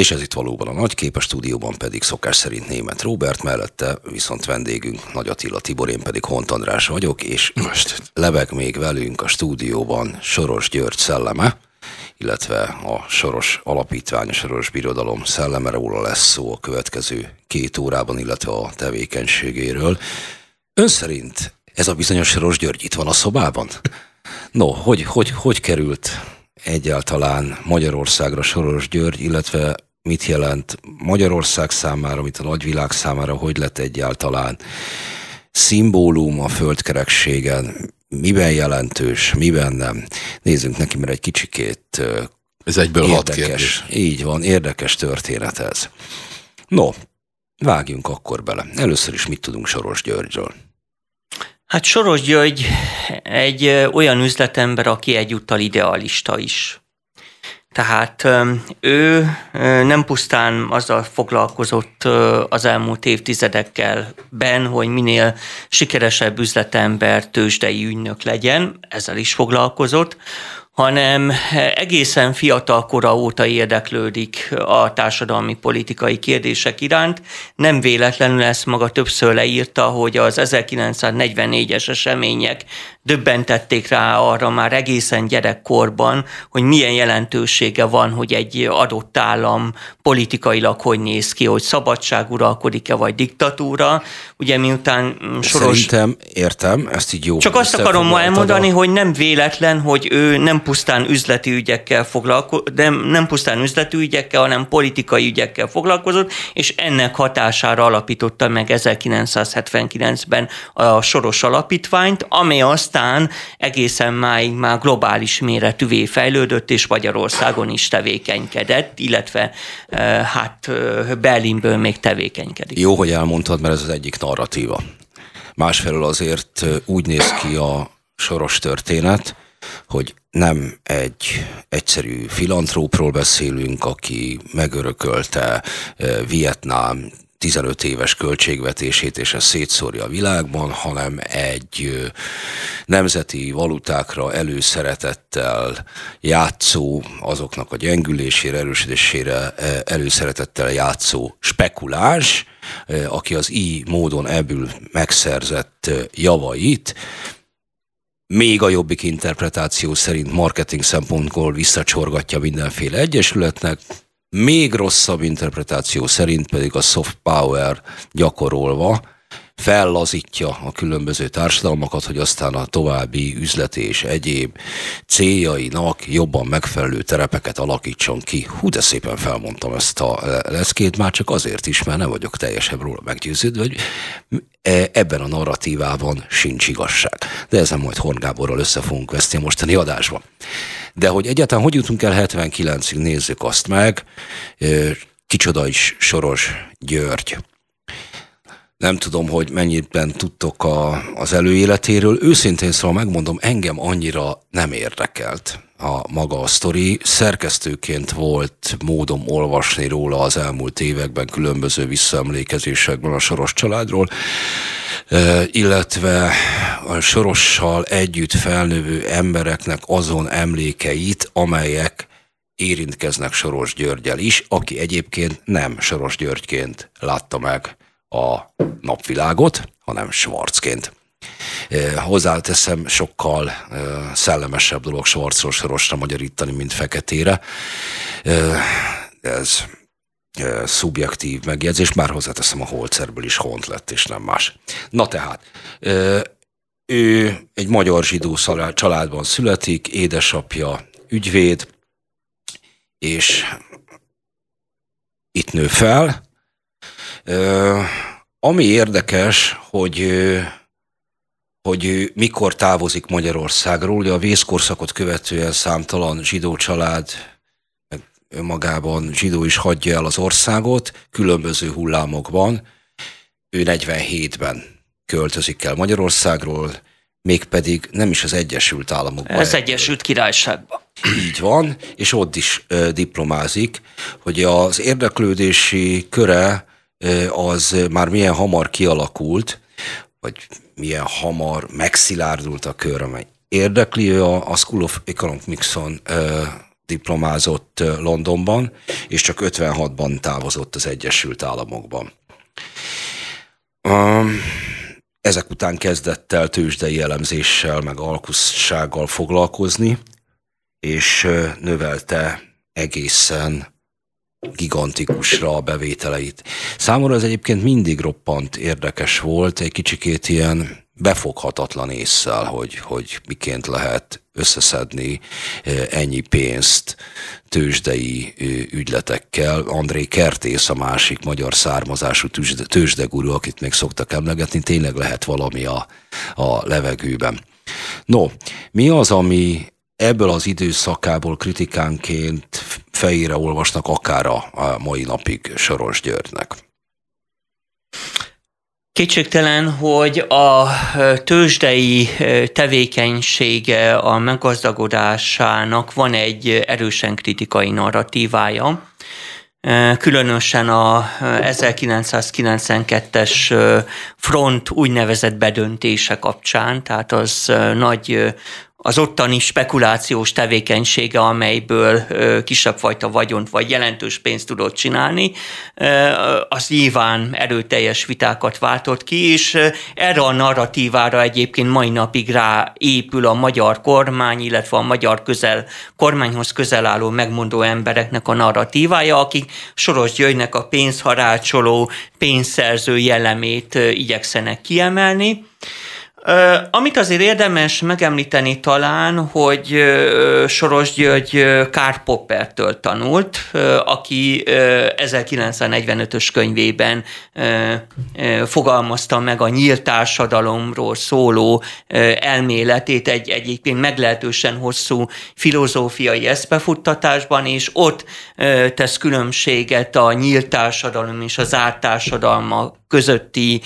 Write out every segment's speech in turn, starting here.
És ez itt valóban a nagy kép, a stúdióban pedig szokás szerint német Robert, mellette viszont vendégünk Nagy Attila Tibor, én pedig Hont András vagyok, és most lebeg még velünk a stúdióban Soros György szelleme, illetve a Soros Alapítvány, a Soros Birodalom szelleme, róla lesz szó a következő két órában, illetve a tevékenységéről. Ön szerint ez a bizonyos Soros György itt van a szobában? No, hogy, hogy, hogy került egyáltalán Magyarországra Soros György, illetve mit jelent Magyarország számára, mit a nagyvilág számára, hogy lett egyáltalán szimbólum a földkerekségen, miben jelentős, miben nem. Nézzünk neki, mert egy kicsikét ez egyből érdekes. Így van, érdekes történet ez. No, vágjunk akkor bele. Először is mit tudunk Soros Györgyről? Hát Soros György egy olyan üzletember, aki egyúttal idealista is. Tehát ő nem pusztán azzal foglalkozott az elmúlt évtizedekkel ben, hogy minél sikeresebb üzletember, tőzsdei ügynök legyen, ezzel is foglalkozott, hanem egészen fiatal kora óta érdeklődik a társadalmi politikai kérdések iránt. Nem véletlenül ezt maga többször leírta, hogy az 1944-es események döbbentették rá arra már egészen gyerekkorban, hogy milyen jelentősége van, hogy egy adott állam politikailag hogy néz ki, hogy szabadság uralkodik-e, vagy diktatúra. Ugye miután soros... Szerintem értem, ezt így jó. Csak azt akarom ma elmondani, a... hogy nem véletlen, hogy ő nem pusztán üzleti ügyekkel foglalkozott, nem, nem pusztán üzleti ügyekkel, hanem politikai ügyekkel foglalkozott, és ennek hatására alapította meg 1979-ben a Soros Alapítványt, amely aztán egészen máig már globális méretűvé fejlődött, és Magyarországon is tevékenykedett, illetve eh, hát eh, Berlinből még tevékenykedik. Jó, hogy elmondtad, mert ez az egyik narratíva. Másfelől azért eh, úgy néz ki a soros történet, hogy nem egy egyszerű filantrópról beszélünk, aki megörökölte eh, Vietnám 15 éves költségvetését, és ezt szétszórja a világban, hanem egy eh, nemzeti valutákra előszeretettel játszó, azoknak a gyengülésére, erősítésére eh, előszeretettel játszó spekuláns, aki az így módon ebből megszerzett javait még a jobbik interpretáció szerint marketing szempontból visszacsorgatja mindenféle egyesületnek, még rosszabb interpretáció szerint pedig a soft power gyakorolva fellazítja a különböző társadalmakat, hogy aztán a további üzleti és egyéb céljainak jobban megfelelő terepeket alakítson ki. Hú, de szépen felmondtam ezt a leszkét, már csak azért is, mert nem vagyok teljesen róla meggyőződve, hogy e, ebben a narratívában sincs igazság. De ezen majd Horn Gáborral össze fogunk veszni a mostani adásban. De hogy egyáltalán hogy jutunk el 79-ig, nézzük azt meg. Kicsoda is Soros György nem tudom, hogy mennyiben tudtok a, az előéletéről. Őszintén szóval megmondom, engem annyira nem érdekelt a maga a sztori. Szerkesztőként volt módom olvasni róla az elmúlt években különböző visszaemlékezésekben a Soros családról, illetve a Sorossal együtt felnövő embereknek azon emlékeit, amelyek érintkeznek Soros Györgyel is, aki egyébként nem Soros Györgyként látta meg a napvilágot, hanem Schwarzként. Hozzáteszem, sokkal szellemesebb dolog Schwarzról sorosra magyarítani, mint feketére. Ez szubjektív megjegyzés, már hozzáteszem a Holcerből is hont lett, és nem más. Na tehát, ő egy magyar zsidó családban születik, édesapja ügyvéd, és itt nő fel, ami érdekes, hogy hogy mikor távozik Magyarországról. Ugye a vészkorszakot követően számtalan zsidó család önmagában zsidó is hagyja el az országot, különböző hullámokban. Ő 47-ben költözik el Magyarországról, mégpedig nem is az Egyesült Államokban. Az Egyesült Királyságban. Így van, és ott is diplomázik, hogy az érdeklődési köre az már milyen hamar kialakult, vagy milyen hamar megszilárdult a kör, amely érdekli ő a, a School of Economics-on diplomázott Londonban, és csak 56-ban távozott az Egyesült Államokban. Ezek után kezdett el tőzsdei elemzéssel, meg alkussággal foglalkozni, és növelte egészen gigantikusra a bevételeit. Számomra ez egyébként mindig roppant érdekes volt, egy kicsikét ilyen befoghatatlan észsel, hogy, hogy miként lehet összeszedni ennyi pénzt tőzsdei ügyletekkel. André Kertész a másik magyar származású tőzsde, akit még szoktak emlegetni, tényleg lehet valami a, a levegőben. No, mi az, ami ebből az időszakából kritikánként fejére olvasnak akár a, mai napig Soros Györgynek? Kétségtelen, hogy a tőzsdei tevékenysége a meggazdagodásának van egy erősen kritikai narratívája. Különösen a 1992-es front úgynevezett bedöntése kapcsán, tehát az nagy az ottani spekulációs tevékenysége, amelyből kisebb fajta vagyont vagy jelentős pénzt tudott csinálni, az nyilván erőteljes vitákat váltott ki, és erre a narratívára egyébként mai napig rá épül a magyar kormány, illetve a magyar közel, kormányhoz közel álló megmondó embereknek a narratívája, akik Soros Györgynek a pénzharácsoló, pénzszerző jellemét igyekszenek kiemelni. Amit azért érdemes megemlíteni talán, hogy Soros György Karl Poppertől tanult, aki 1945-ös könyvében fogalmazta meg a nyílt társadalomról szóló elméletét egy egyébként meglehetősen hosszú filozófiai eszpefuttatásban, és ott tesz különbséget a nyílt társadalom és az árt társadalma közötti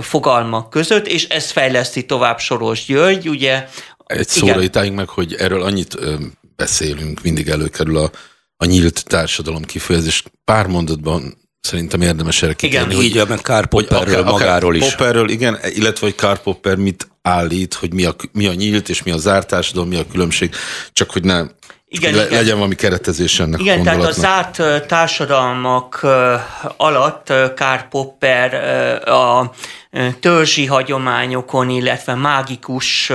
fogalmak között, és ez fejleszti tovább Soros György, ugye. Egy szóra itt meg, hogy erről annyit beszélünk, mindig előkerül a, a nyílt társadalom kifejezés. Pár mondatban szerintem érdemes erre kitérni. Igen, így, meg Karl Popperről magáról is. Popperről, igen, illetve hogy Karl Popper mit állít, hogy mi a, mi a nyílt és mi a zárt társadalom, mi a különbség, csak hogy ne igen, le, igen. legyen valami keretezés ennek Igen, tehát a zárt társadalmak alatt Karl Popper a törzsi hagyományokon, illetve mágikus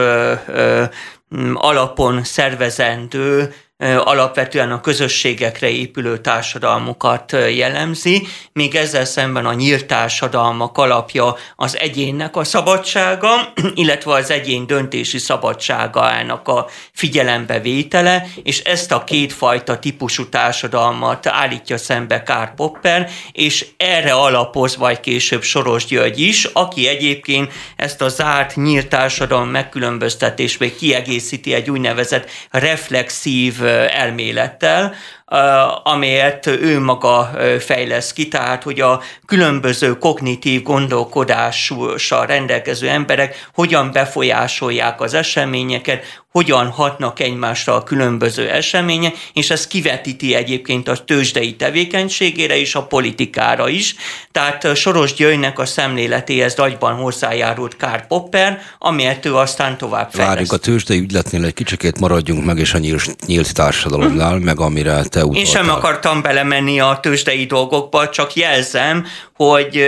alapon szervezendő alapvetően a közösségekre épülő társadalmukat jellemzi, míg ezzel szemben a nyílt társadalmak alapja az egyénnek a szabadsága, illetve az egyén döntési szabadságának a figyelembevétele, és ezt a kétfajta típusú társadalmat állítja szembe Karl Popper, és erre alapoz vagy később Soros György is, aki egyébként ezt a zárt nyílt társadalom megkülönböztetés még kiegészíti egy úgynevezett reflexív elmélettel, amelyet ő maga fejlesz ki, tehát hogy a különböző kognitív gondolkodással rendelkező emberek hogyan befolyásolják az eseményeket, hogyan hatnak egymásra a különböző események, és ez kivetíti egyébként a tőzsdei tevékenységére és a politikára is. Tehát Soros Györgynek a szemléletéhez nagyban hozzájárult Karl Popper, amelyet ő aztán tovább fejleszt. Várjuk a tőzsdei ügyletnél egy kicsikét maradjunk meg, és a nyílt, nyílt társadalomnál, meg amire te utaltál. Én sem akartam belemenni a tőzsdei dolgokba, csak jelzem, hogy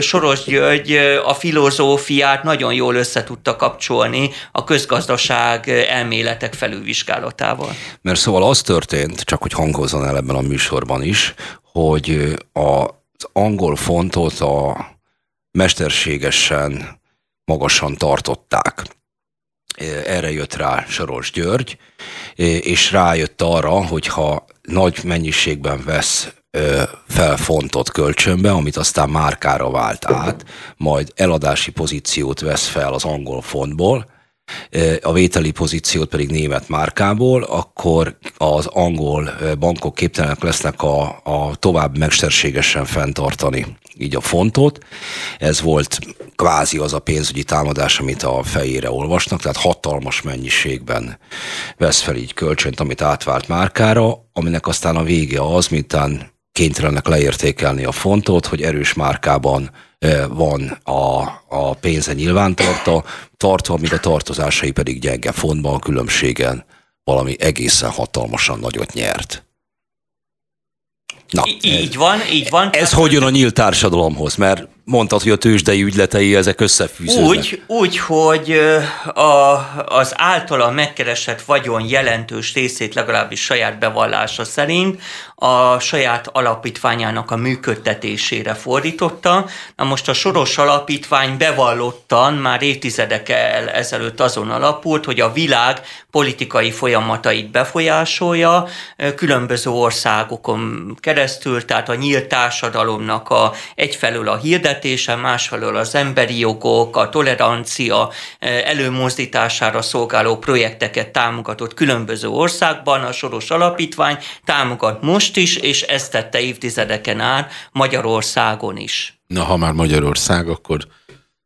Soros György a filozófiát nagyon jól össze tudta kapcsolni a közgazdaság elméletek felülvizsgálatával. Mert szóval az történt, csak hogy hangozzon el ebben a műsorban is, hogy az angol fontot a mesterségesen magasan tartották. Erre jött rá Soros György, és rájött arra, hogy ha nagy mennyiségben vesz felfontott kölcsönbe, amit aztán márkára vált át, majd eladási pozíciót vesz fel az angol fontból, a vételi pozíciót pedig német márkából, akkor az angol bankok képtelenek lesznek a, a tovább mesterségesen fenntartani így a fontot. Ez volt kvázi az a pénzügyi támadás, amit a fejére olvasnak, tehát hatalmas mennyiségben vesz fel így kölcsönt, amit átvált márkára, aminek aztán a vége az, mintán kénytelenek leértékelni a fontot, hogy erős márkában van a, a pénze nyilvántartva, tartva, míg a tartozásai pedig gyenge fontban, különbségen valami egészen hatalmasan nagyot nyert. Na, így van, így van. Ez hogy jön a nyílt társadalomhoz? Mert mondtad, hogy a tőzsdei ügyletei ezek összefűződnek. Úgy, úgy hogy a, az általa megkeresett vagyon jelentős részét legalábbis saját bevallása szerint a saját alapítványának a működtetésére fordította. Na most a Soros Alapítvány bevallottan már évtizedekkel ezelőtt azon alapult, hogy a világ politikai folyamatait befolyásolja különböző országokon keresztül, tehát a nyílt társadalomnak a egyfelől a hirdetése, másfelől az emberi jogok, a tolerancia előmozdítására szolgáló projekteket támogatott különböző országban, a Soros Alapítvány támogat most is, és ezt tette évtizedeken át Magyarországon is. Na, ha már Magyarország, akkor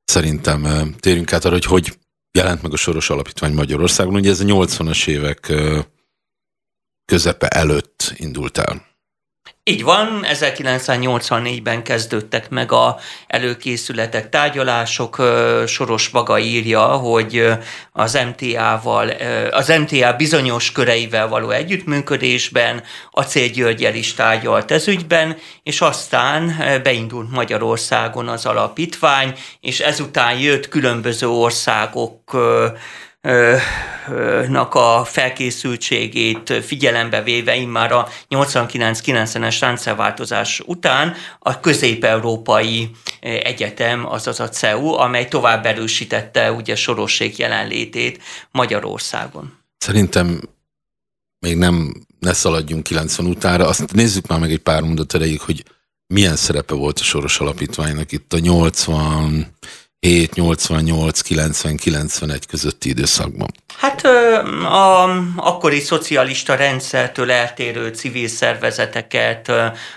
szerintem térjünk át arra, hogy hogy jelent meg a Soros Alapítvány Magyarországon. Ugye ez a 80-as évek közepe előtt indult el. Így van, 1984-ben kezdődtek meg a előkészületek, tárgyalások. Soros maga írja, hogy az MTA-val, az MTA bizonyos köreivel való együttműködésben Acél Györgyel is tárgyalt ez ügyben, és aztán beindult Magyarországon az alapítvány, és ezután jött különböző országok nak a felkészültségét figyelembe véve immár a 89-90-es rendszerváltozás után a közép-európai egyetem, azaz a CEU, amely tovább erősítette ugye Sorossék jelenlétét Magyarországon. Szerintem még nem ne szaladjunk 90 utára, azt nézzük már meg egy pár mondat erejéig, hogy milyen szerepe volt a Soros Alapítványnak itt a 80 7, 88, 90, 91 közötti időszakban? Hát a akkori szocialista rendszertől eltérő civil szervezeteket,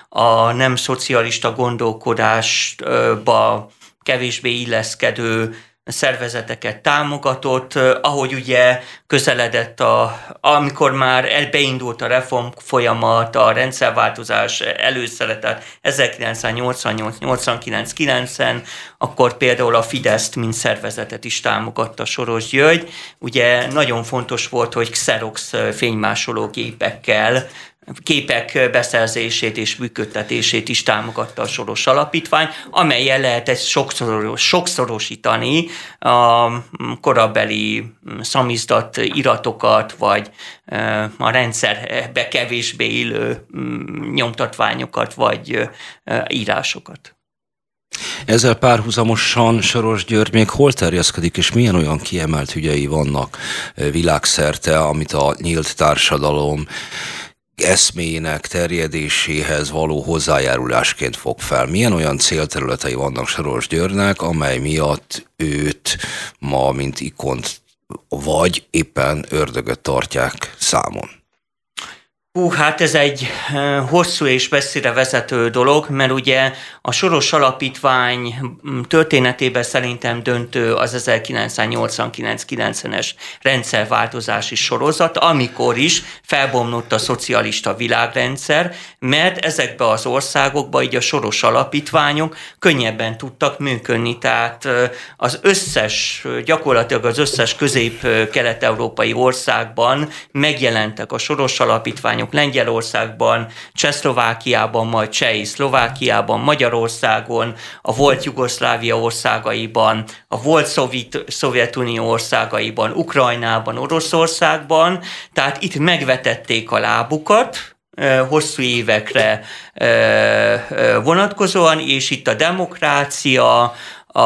a nem szocialista gondolkodásba kevésbé illeszkedő szervezeteket támogatott, ahogy ugye közeledett, a, amikor már beindult a reform folyamat, a rendszerváltozás előszeretet 1988-89-90, akkor például a Fideszt, mint szervezetet is támogatta Soros György. Ugye nagyon fontos volt, hogy Xerox fénymásoló gépekkel képek beszerzését és működtetését is támogatta a Soros Alapítvány, amelyen lehet ezt sokszoros, sokszorosítani a korabeli szamizdat iratokat, vagy a rendszerbe kevésbé illő mm, nyomtatványokat, vagy írásokat. Ezzel párhuzamosan Soros György még hol terjeszkedik, és milyen olyan kiemelt ügyei vannak világszerte, amit a nyílt társadalom eszmének terjedéséhez való hozzájárulásként fog fel. Milyen olyan célterületei vannak Soros Györgynek, amely miatt őt ma, mint ikont, vagy éppen ördögöt tartják számon? Hú, hát ez egy hosszú és messzire vezető dolog, mert ugye a Soros Alapítvány történetében szerintem döntő az 1989-90-es rendszerváltozási sorozat, amikor is felbomlott a szocialista világrendszer, mert ezekbe az országokba így a Soros Alapítványok könnyebben tudtak működni, tehát az összes, gyakorlatilag az összes közép-kelet-európai országban megjelentek a Soros Alapítványok, kormányok Lengyelországban, Csehszlovákiában, majd Cseh Szlovákiában, Magyarországon, a volt Jugoszlávia országaiban, a volt Szovjet, Szovjetunió országaiban, Ukrajnában, Oroszországban, tehát itt megvetették a lábukat, hosszú évekre vonatkozóan, és itt a demokrácia, a,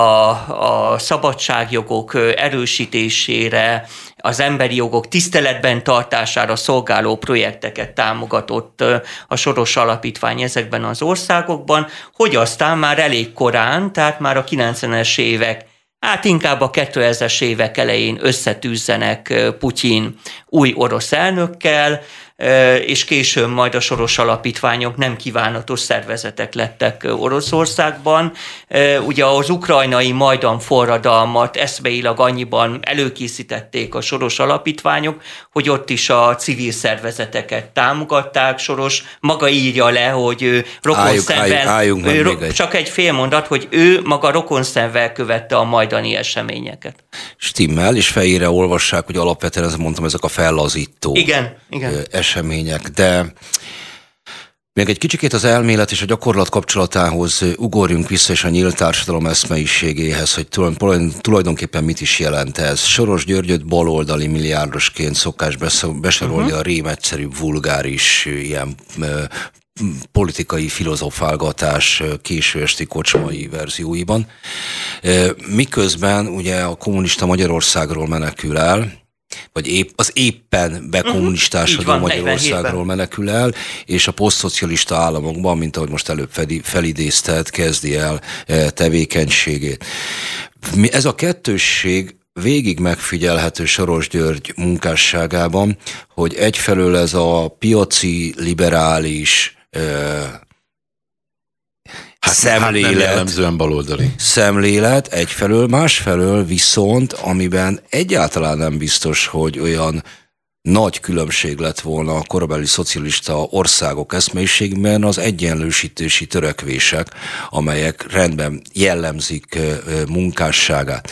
a szabadságjogok erősítésére, az emberi jogok tiszteletben tartására szolgáló projekteket támogatott a Soros Alapítvány ezekben az országokban, hogy aztán már elég korán, tehát már a 90-es évek Hát inkább a 2000-es évek elején összetűzzenek Putyin új orosz elnökkel, és később majd a soros alapítványok nem kívánatos szervezetek lettek Oroszországban. Ugye az ukrajnai Majdan forradalmat eszmeilag annyiban előkészítették a soros alapítványok, hogy ott is a civil szervezeteket támogatták. Soros maga írja le, hogy rokonszenvel, csak egy fél mondat, hogy ő maga rokonszenvel követte a majdani eseményeket. Stimmel, és fejére olvassák, hogy alapvetően, ez mondtam, ezek a fellazító igen, igen. Események, de még egy kicsikét az elmélet és a gyakorlat kapcsolatához ugorjunk vissza, és a nyílt társadalom eszmeiségéhez, hogy tulajdonképpen mit is jelent ez. Soros Györgyöt baloldali milliárdosként szokás besorolni uh-huh. a rém egyszerű, vulgáris, ilyen politikai filozofálgatás késő esti kocsmai verzióiban. Miközben ugye a kommunista Magyarországról menekül el, vagy épp, az éppen bekommunistásodó uh-huh. Magyarországról menekül el, és a posztszocialista államokban, mint ahogy most előbb felidézted, kezdi el tevékenységét. Ez a kettősség végig megfigyelhető Soros György munkásságában, hogy egyfelől ez a piaci, liberális, Hát, szemlélet. Hát nem baloldali. Szemlélet egyfelől, másfelől viszont, amiben egyáltalán nem biztos, hogy olyan nagy különbség lett volna a korabeli szocialista országok eszmélyiségben az egyenlősítési törekvések, amelyek rendben jellemzik munkásságát.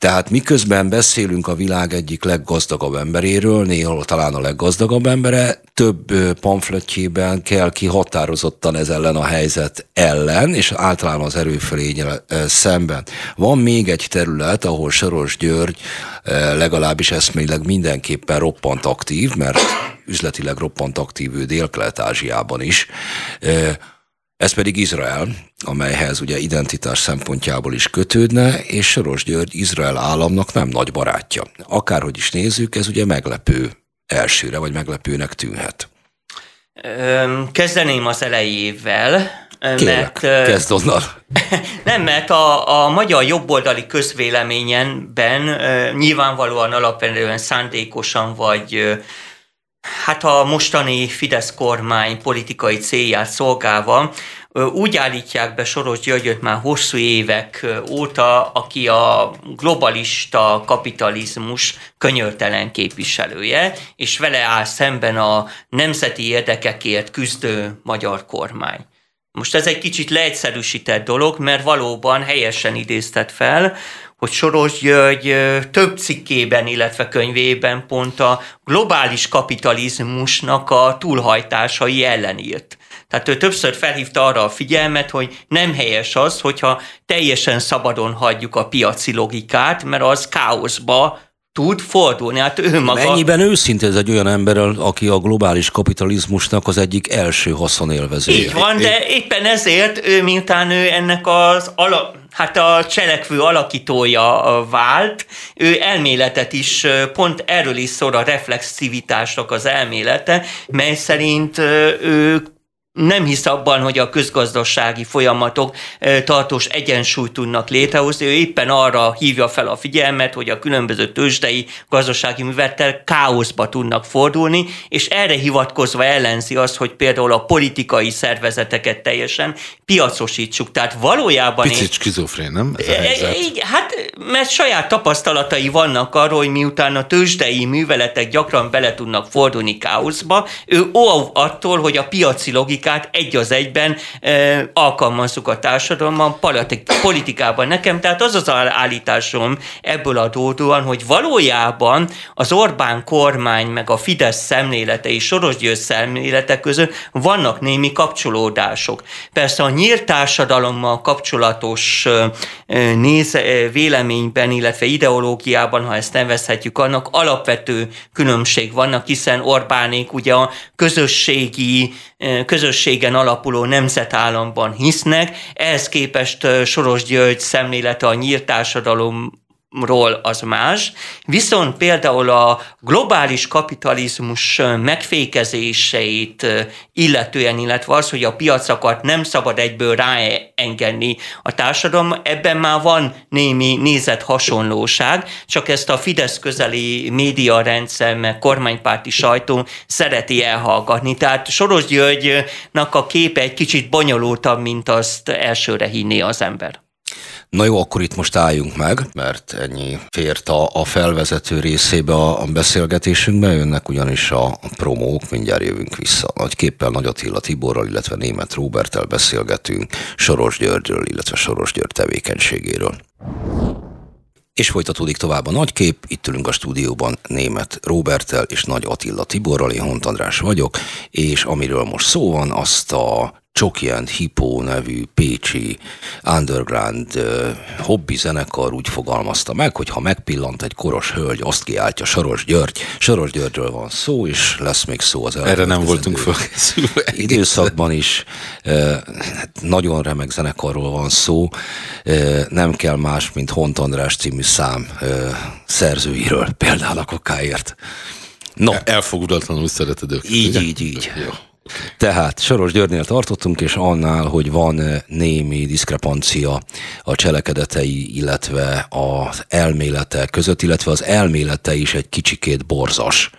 Tehát miközben beszélünk a világ egyik leggazdagabb emberéről, néha talán a leggazdagabb embere, több pamfletjében kell ki határozottan ez ellen a helyzet ellen, és általában az erőfölényel szemben. Van még egy terület, ahol Soros György legalábbis eszmélyleg mindenképpen roppant aktív, mert üzletileg roppant aktív ő Dél-Kelet-Ázsiában is, ez pedig Izrael, amelyhez ugye identitás szempontjából is kötődne, és Soros György Izrael államnak nem nagy barátja. Akárhogy is nézzük, ez ugye meglepő elsőre, vagy meglepőnek tűnhet. Kezdeném az elejével, Kérlek, mert, kezd onnan. Nem, mert a, a magyar jobboldali közvéleményenben nyilvánvalóan alapvetően szándékosan vagy hát a mostani Fidesz kormány politikai célját szolgálva úgy állítják be Soros Györgyöt már hosszú évek óta, aki a globalista kapitalizmus könyörtelen képviselője, és vele áll szemben a nemzeti érdekekért küzdő magyar kormány. Most ez egy kicsit leegyszerűsített dolog, mert valóban helyesen idéztet fel, hogy Soros György több cikkében, illetve könyvében pont a globális kapitalizmusnak a túlhajtásai ellen írt. Tehát ő többször felhívta arra a figyelmet, hogy nem helyes az, hogyha teljesen szabadon hagyjuk a piaci logikát, mert az káoszba tud fordulni. Hát ő maga... Mennyiben őszinte ez egy olyan ember, aki a globális kapitalizmusnak az egyik első haszonélvezője? Így van, de éppen ezért ő, miután ő ennek az ala, hát a cselekvő alakítója vált, ő elméletet is, pont erről is szól a reflexivitásnak az elmélete, mely szerint ő nem hisz abban, hogy a közgazdasági folyamatok tartós egyensúlyt tudnak létrehozni, ő éppen arra hívja fel a figyelmet, hogy a különböző tőzsdei gazdasági művelettel káoszba tudnak fordulni, és erre hivatkozva ellenzi azt, hogy például a politikai szervezeteket teljesen piacosítsuk. Tehát valójában... Picit skizofrén, nem? Ez a e, Hát, mert saját tapasztalatai vannak arról, hogy miután a tőzsdei műveletek gyakran bele tudnak fordulni káoszba, ő ó attól, hogy a piaci logikát politikát egy az egyben e, alkalmazzuk a társadalomban, politikában nekem. Tehát az az állításom ebből adódóan, hogy valójában az Orbán kormány meg a Fidesz szemlélete és Soros György szemlélete között vannak némi kapcsolódások. Persze a nyílt társadalommal kapcsolatos néz, véleményben, illetve ideológiában, ha ezt nevezhetjük, annak alapvető különbség vannak, hiszen Orbánék ugye a közösségi, közösségi közösségen alapuló nemzetállamban hisznek, ehhez képest Soros György szemlélete a nyílt társadalom ról az más, viszont például a globális kapitalizmus megfékezéseit illetően, illetve az, hogy a piacokat nem szabad egyből ráengedni a társadalom, ebben már van némi nézet hasonlóság, csak ezt a Fidesz közeli médiarendszer, meg kormánypárti sajtó szereti elhallgatni. Tehát Soros Györgynak a képe egy kicsit bonyolultabb, mint azt elsőre hinné az ember. Na jó, akkor itt most álljunk meg, mert ennyi fért a, a felvezető részébe a, a beszélgetésünkbe, jönnek ugyanis a promók, mindjárt jövünk vissza. Nagy képpel Nagy Attila Tiborral, illetve német Róbertel beszélgetünk Soros Györgyről, illetve Soros György tevékenységéről. És folytatódik tovább a nagykép, itt ülünk a stúdióban német Róbertel és Nagy Attila Tiborral, én Hont András vagyok, és amiről most szó van, azt a Csokian Hippo nevű pécsi underground uh, hobbi zenekar úgy fogalmazta meg, hogy ha megpillant egy koros hölgy, azt kiáltja Soros György. Soros Györgyről van szó, és lesz még szó az Erre nem voltunk felkészülve. Időszakban is uh, nagyon remek zenekarról van szó. Uh, nem kell más, mint Hont András című szám szerzőiről, például a kokáért. No. Elfogudatlanul szereted őket. Így, ugye? így, így. Jó. Tehát Soros Györgynél tartottunk, és annál, hogy van eh, némi diszkrepancia a cselekedetei, illetve az elmélete között, illetve az elmélete is egy kicsikét borzas.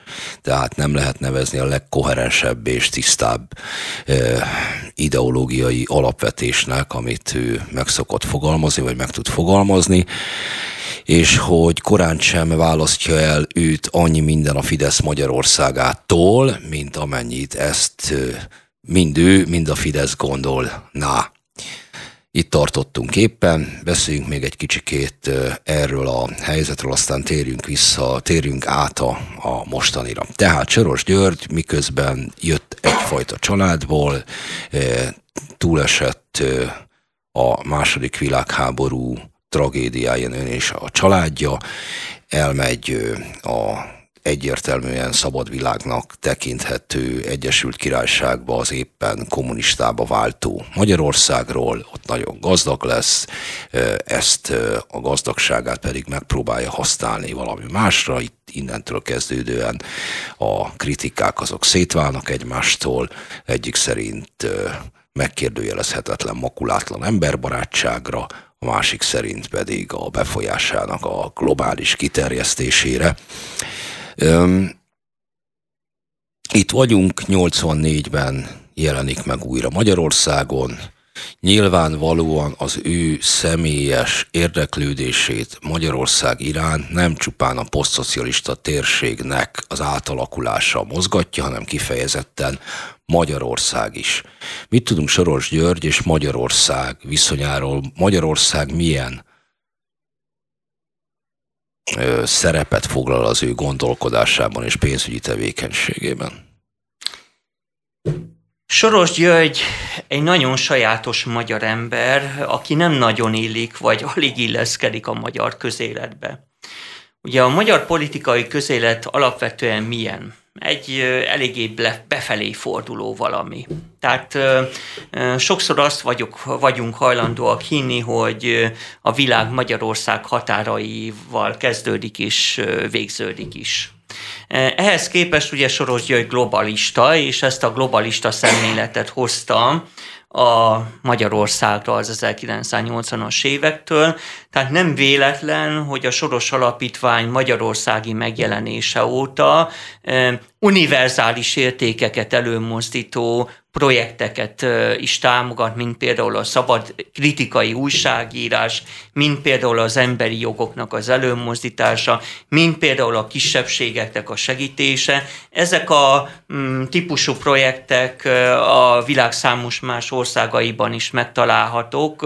Tehát nem lehet nevezni a legkoherensebb és tisztább e, ideológiai alapvetésnek, amit ő meg szokott fogalmazni, vagy meg tud fogalmazni és hogy korán sem választja el őt annyi minden a Fidesz Magyarországától, mint amennyit ezt mind ő, mind a Fidesz gondol. Na, itt tartottunk éppen, beszéljünk még egy kicsikét erről a helyzetről, aztán térjünk vissza, térjünk át a, a mostanira. Tehát Csoros György miközben jött egyfajta családból, túlesett a második világháború tragédiáján ön és a családja, elmegy a egyértelműen szabad világnak tekinthető Egyesült Királyságba az éppen kommunistába váltó Magyarországról, ott nagyon gazdag lesz, ezt a gazdagságát pedig megpróbálja használni valami másra, itt innentől kezdődően a kritikák azok szétválnak egymástól, egyik szerint megkérdőjelezhetetlen makulátlan emberbarátságra, a másik szerint pedig a befolyásának a globális kiterjesztésére. Itt vagyunk, 84-ben jelenik meg újra Magyarországon, Nyilvánvalóan az ő személyes érdeklődését Magyarország iránt nem csupán a posztszocialista térségnek az átalakulása mozgatja, hanem kifejezetten Magyarország is. Mit tudunk Soros György és Magyarország viszonyáról? Magyarország milyen szerepet foglal az ő gondolkodásában és pénzügyi tevékenységében? Soros György egy nagyon sajátos magyar ember, aki nem nagyon illik, vagy alig illeszkedik a magyar közéletbe. Ugye a magyar politikai közélet alapvetően milyen? Egy eléggé befelé forduló valami. Tehát sokszor azt vagyok, vagyunk hajlandóak hinni, hogy a világ Magyarország határaival kezdődik és végződik is. Ehhez képest ugye Soros György globalista, és ezt a globalista szemléletet hozta a Magyarországra az 1980-as évektől, tehát nem véletlen, hogy a Soros Alapítvány magyarországi megjelenése óta univerzális értékeket előmozdító projekteket is támogat, mint például a szabad kritikai újságírás, mint például az emberi jogoknak az előmozdítása, mint például a kisebbségeknek a segítése. Ezek a mm, típusú projektek a világ számos más országaiban is megtalálhatók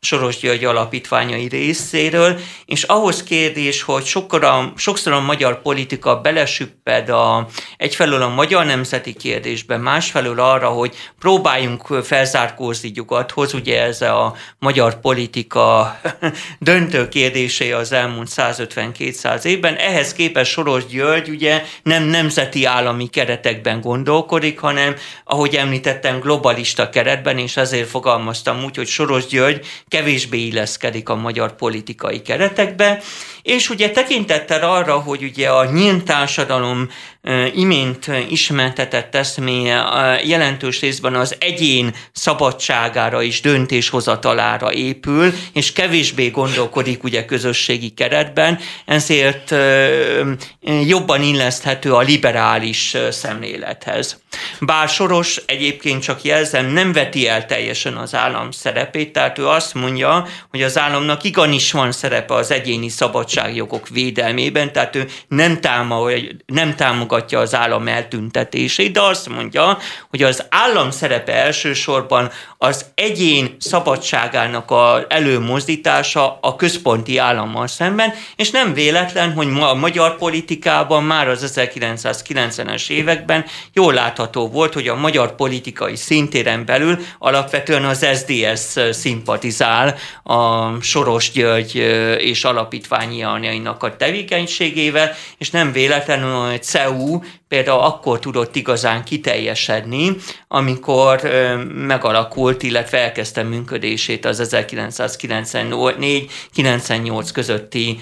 Soros György alapítványai részéről, és ahhoz kérdés, hogy sokszor a, sokszor a magyar politika belesüpped a, egyfelől a magyar nemzeti kérdésbe, másfelől arra, hogy hogy próbáljunk felzárkózni nyugathoz, ugye ez a magyar politika döntő kérdésé az elmúlt 150-200 évben. Ehhez képest Soros György ugye nem nemzeti állami keretekben gondolkodik, hanem ahogy említettem, globalista keretben, és ezért fogalmaztam úgy, hogy Soros György kevésbé illeszkedik a magyar politikai keretekbe, és ugye tekintettel arra, hogy ugye a nyílt társadalom imént ismertetett eszméje jelentős részben az egyén szabadságára és döntéshozatalára épül, és kevésbé gondolkodik ugye közösségi keretben, ezért jobban illeszthető a liberális szemlélethez. Bár Soros egyébként csak jelzem, nem veti el teljesen az állam szerepét, tehát ő azt mondja, hogy az államnak igenis van szerepe az egyéni szabadságjogok védelmében, tehát ő nem, támogatja, nem támogatja az állam eltüntetését, de azt mondja, hogy az állam szerepe elsősorban az egyén szabadságának a előmozdítása a központi állammal szemben, és nem véletlen, hogy ma a magyar politikában már az 1990-es években jól látható volt, hogy a magyar politikai szintéren belül alapvetően az SDS szimpatizál a Soros György és alapítványainak a tevékenységével, és nem véletlenül, hogy CEU például akkor tudott igazán kiteljesedni, amikor megalakult, illetve elkezdte működését az 1994-98 közötti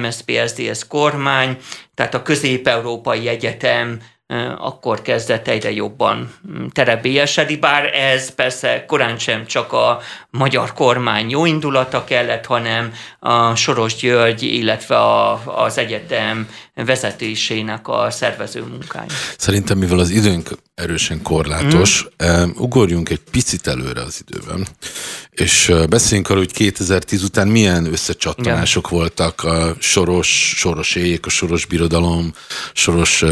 MSZP-SZDSZ kormány, tehát a Közép-Európai Egyetem akkor kezdett egyre jobban mm, terebélyesedni, bár ez persze korán sem csak a magyar kormány jó indulata kellett, hanem a Soros György, illetve a, az egyetem vezetésének a szervező munkája. Szerintem, mivel az időnk erősen korlátos, mm. ugorjunk egy picit előre az időben, és beszéljünk arról, hogy 2010 után milyen összecsattanások ja. voltak a Soros, Soros éjjék, a Soros Birodalom, Soros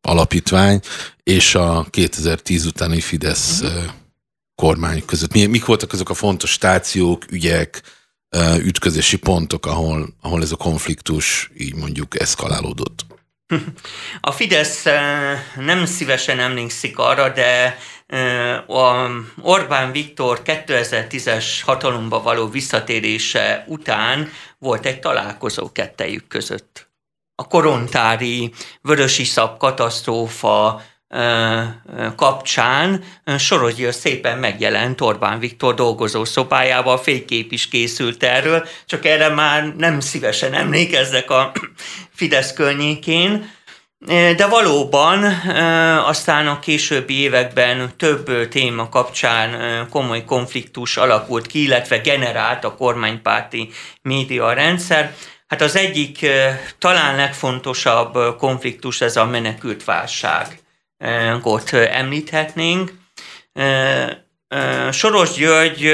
alapítvány és a 2010 utáni Fidesz uh-huh. kormány között. Mik voltak azok a fontos stációk, ügyek, ütközési pontok, ahol, ahol ez a konfliktus így mondjuk eszkalálódott? A Fidesz nem szívesen emlékszik arra, de a Orbán Viktor 2010-es hatalomba való visszatérése után volt egy találkozó kettejük között a korontári vörösiszap katasztrófa kapcsán Sorozgyőr szépen megjelent Orbán Viktor dolgozó szobájával, fénykép is készült erről, csak erre már nem szívesen emlékeznek a Fidesz környékén. De valóban aztán a későbbi években több téma kapcsán komoly konfliktus alakult ki, illetve generált a kormánypárti média rendszer. Hát az egyik talán legfontosabb konfliktus ez a menekült válságot említhetnénk. Soros György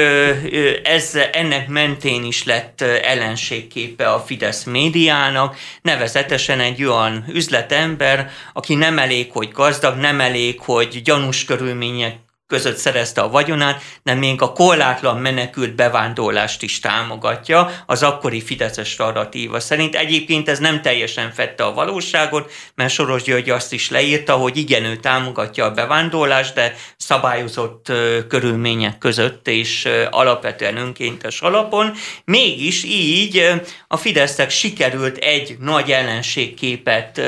ez, ennek mentén is lett ellenségképe a Fidesz médiának, nevezetesen egy olyan üzletember, aki nem elég, hogy gazdag, nem elég, hogy gyanús körülmények között szerezte a vagyonát, de még a korlátlan menekült bevándorlást is támogatja az akkori Fideszes narratíva szerint. Egyébként ez nem teljesen fette a valóságot, mert Soros György azt is leírta, hogy igen, ő támogatja a bevándorlást, de szabályozott körülmények között és alapvetően önkéntes alapon. Mégis így a Fidesznek sikerült egy nagy ellenségképet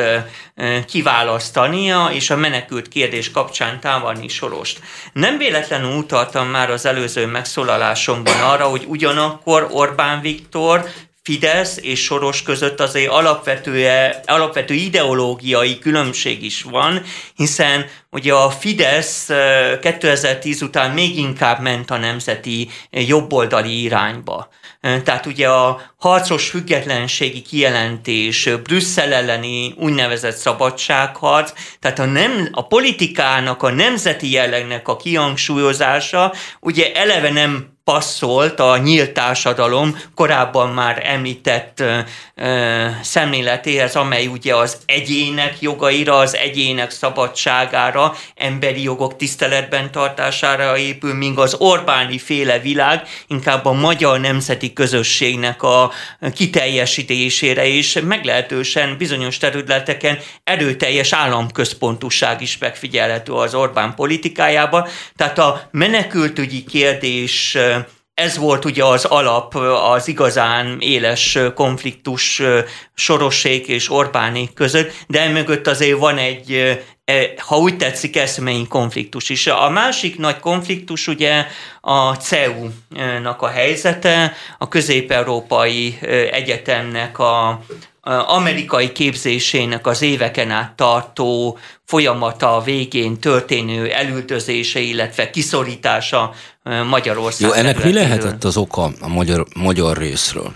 kiválasztania, és a menekült kérdés kapcsán támadni Sorost. Nem véletlenül utaltam már az előző megszólalásomban arra, hogy ugyanakkor Orbán Viktor Fidesz és Soros között azért alapvető, alapvető ideológiai különbség is van, hiszen ugye a Fidesz 2010 után még inkább ment a nemzeti jobboldali irányba. Tehát ugye a harcos függetlenségi kijelentés, Brüsszel elleni úgynevezett szabadságharc, tehát a, nem, a politikának, a nemzeti jellegnek a kihangsúlyozása ugye eleve nem passzolt a nyílt társadalom korábban már említett szemléletéhez, amely ugye az egyének jogaira, az egyének szabadságára, emberi jogok tiszteletben tartására épül, míg az Orbáni féle világ inkább a magyar nemzeti közösségnek a kiteljesítésére és meglehetősen bizonyos területeken erőteljes államközpontúság is megfigyelhető az Orbán politikájában. Tehát a menekültügyi kérdés ez volt ugye az alap, az igazán éles konfliktus Sorossék és Orbánék között, de mögött azért van egy, e, ha úgy tetszik, eszmei konfliktus is. A másik nagy konfliktus ugye a CEU-nak a helyzete, a közép-európai egyetemnek a amerikai képzésének az éveken át tartó folyamata végén történő elüldözése, illetve kiszorítása Magyarország. Jó, ennek mi lehetett az oka a magyar, magyar részről?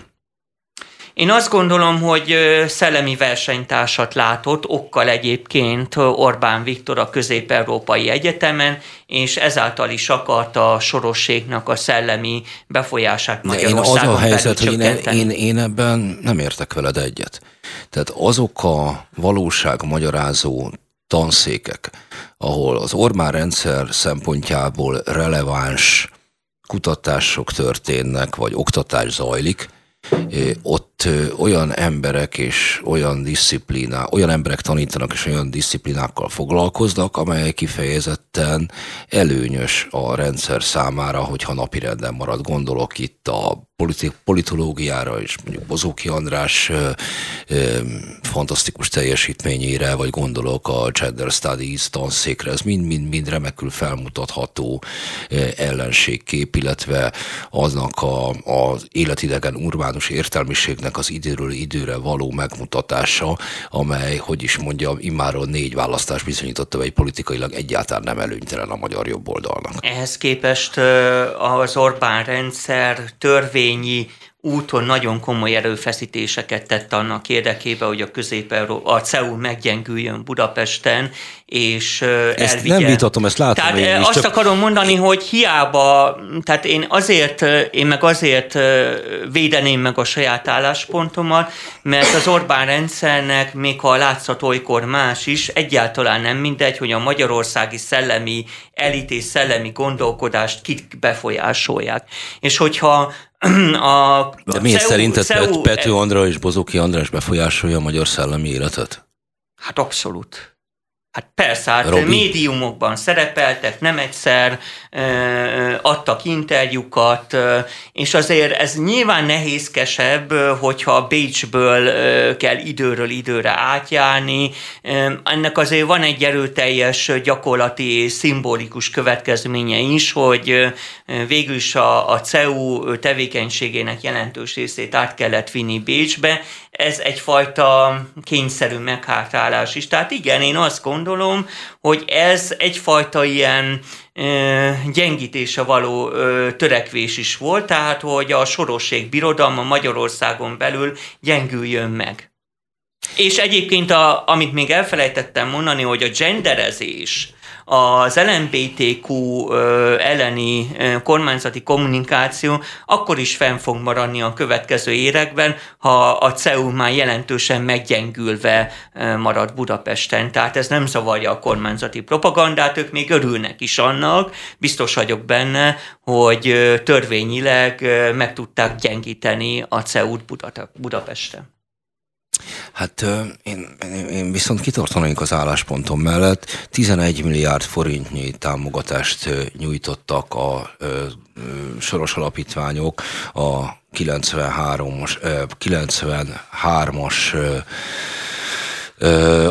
Én azt gondolom, hogy szellemi versenytársat látott, okkal egyébként Orbán Viktor a Közép-Európai Egyetemen, és ezáltal is akarta a sorosségnak a szellemi befolyását Magyarországon én az a helyzet, hogy én, én, én ebben nem értek veled egyet. Tehát azok a valóság magyarázó tanszékek, ahol az Orbán rendszer szempontjából releváns kutatások történnek, vagy oktatás zajlik, ott olyan emberek és olyan diszipliná, olyan emberek tanítanak és olyan disziplinákkal foglalkoznak, amely kifejezetten előnyös a rendszer számára, hogyha napirenden marad. Gondolok itt a politológiára és mondjuk Bozóki András ö, ö, fantasztikus teljesítményére, vagy gondolok a Gender Studies tanszékre, ez mind-mind-mind remekül felmutatható ö, ellenségkép, illetve aznak a, az életidegen urbánus értelmiségnek az időről időre való megmutatása, amely, hogy is mondjam, immáron négy választás bizonyította, hogy politikailag egyáltalán nem előnytelen a magyar jobboldalnak. Ehhez képest az Orbán rendszer törvény törvényi úton nagyon komoly erőfeszítéseket tett annak érdekében, hogy a közép a CEU meggyengüljön Budapesten, és ezt elvigye. nem vitatom, ezt látom Tehát én is, azt csak... akarom mondani, hogy hiába, tehát én azért, én meg azért védeném meg a saját álláspontomat, mert az Orbán rendszernek, még ha a látszat olykor más is, egyáltalán nem mindegy, hogy a magyarországi szellemi elit és szellemi gondolkodást kik befolyásolják. És hogyha a, De miért CEU, szerinted CEU, Pető András és Bozóki András befolyásolja a magyar szellemi életet? Hát abszolút. Hát persze, hát Robi. médiumokban szerepeltek, nem egyszer adtak interjúkat, és azért ez nyilván nehézkesebb, hogyha Bécsből kell időről időre átjárni. Ennek azért van egy erőteljes gyakorlati és szimbolikus következménye is, hogy végül is a, a CEU tevékenységének jelentős részét át kellett vinni Bécsbe. Ez egyfajta kényszerű meghátálás is. Tehát igen, én azt gondolom, hogy ez egyfajta ilyen gyengítése való törekvés is volt, tehát hogy a sorosség birodalma Magyarországon belül gyengüljön meg. És egyébként, a, amit még elfelejtettem mondani, hogy a genderezés, az LMBTQ elleni kormányzati kommunikáció akkor is fenn fog maradni a következő években, ha a CEU már jelentősen meggyengülve marad Budapesten. Tehát ez nem zavarja a kormányzati propagandát, ők még örülnek is annak, biztos vagyok benne, hogy törvényileg meg tudták gyengíteni a CEU-t Budapesten. Hát én, én viszont kitartanék az álláspontom mellett. 11 milliárd forintnyi támogatást nyújtottak a soros alapítványok a 93-as 93-as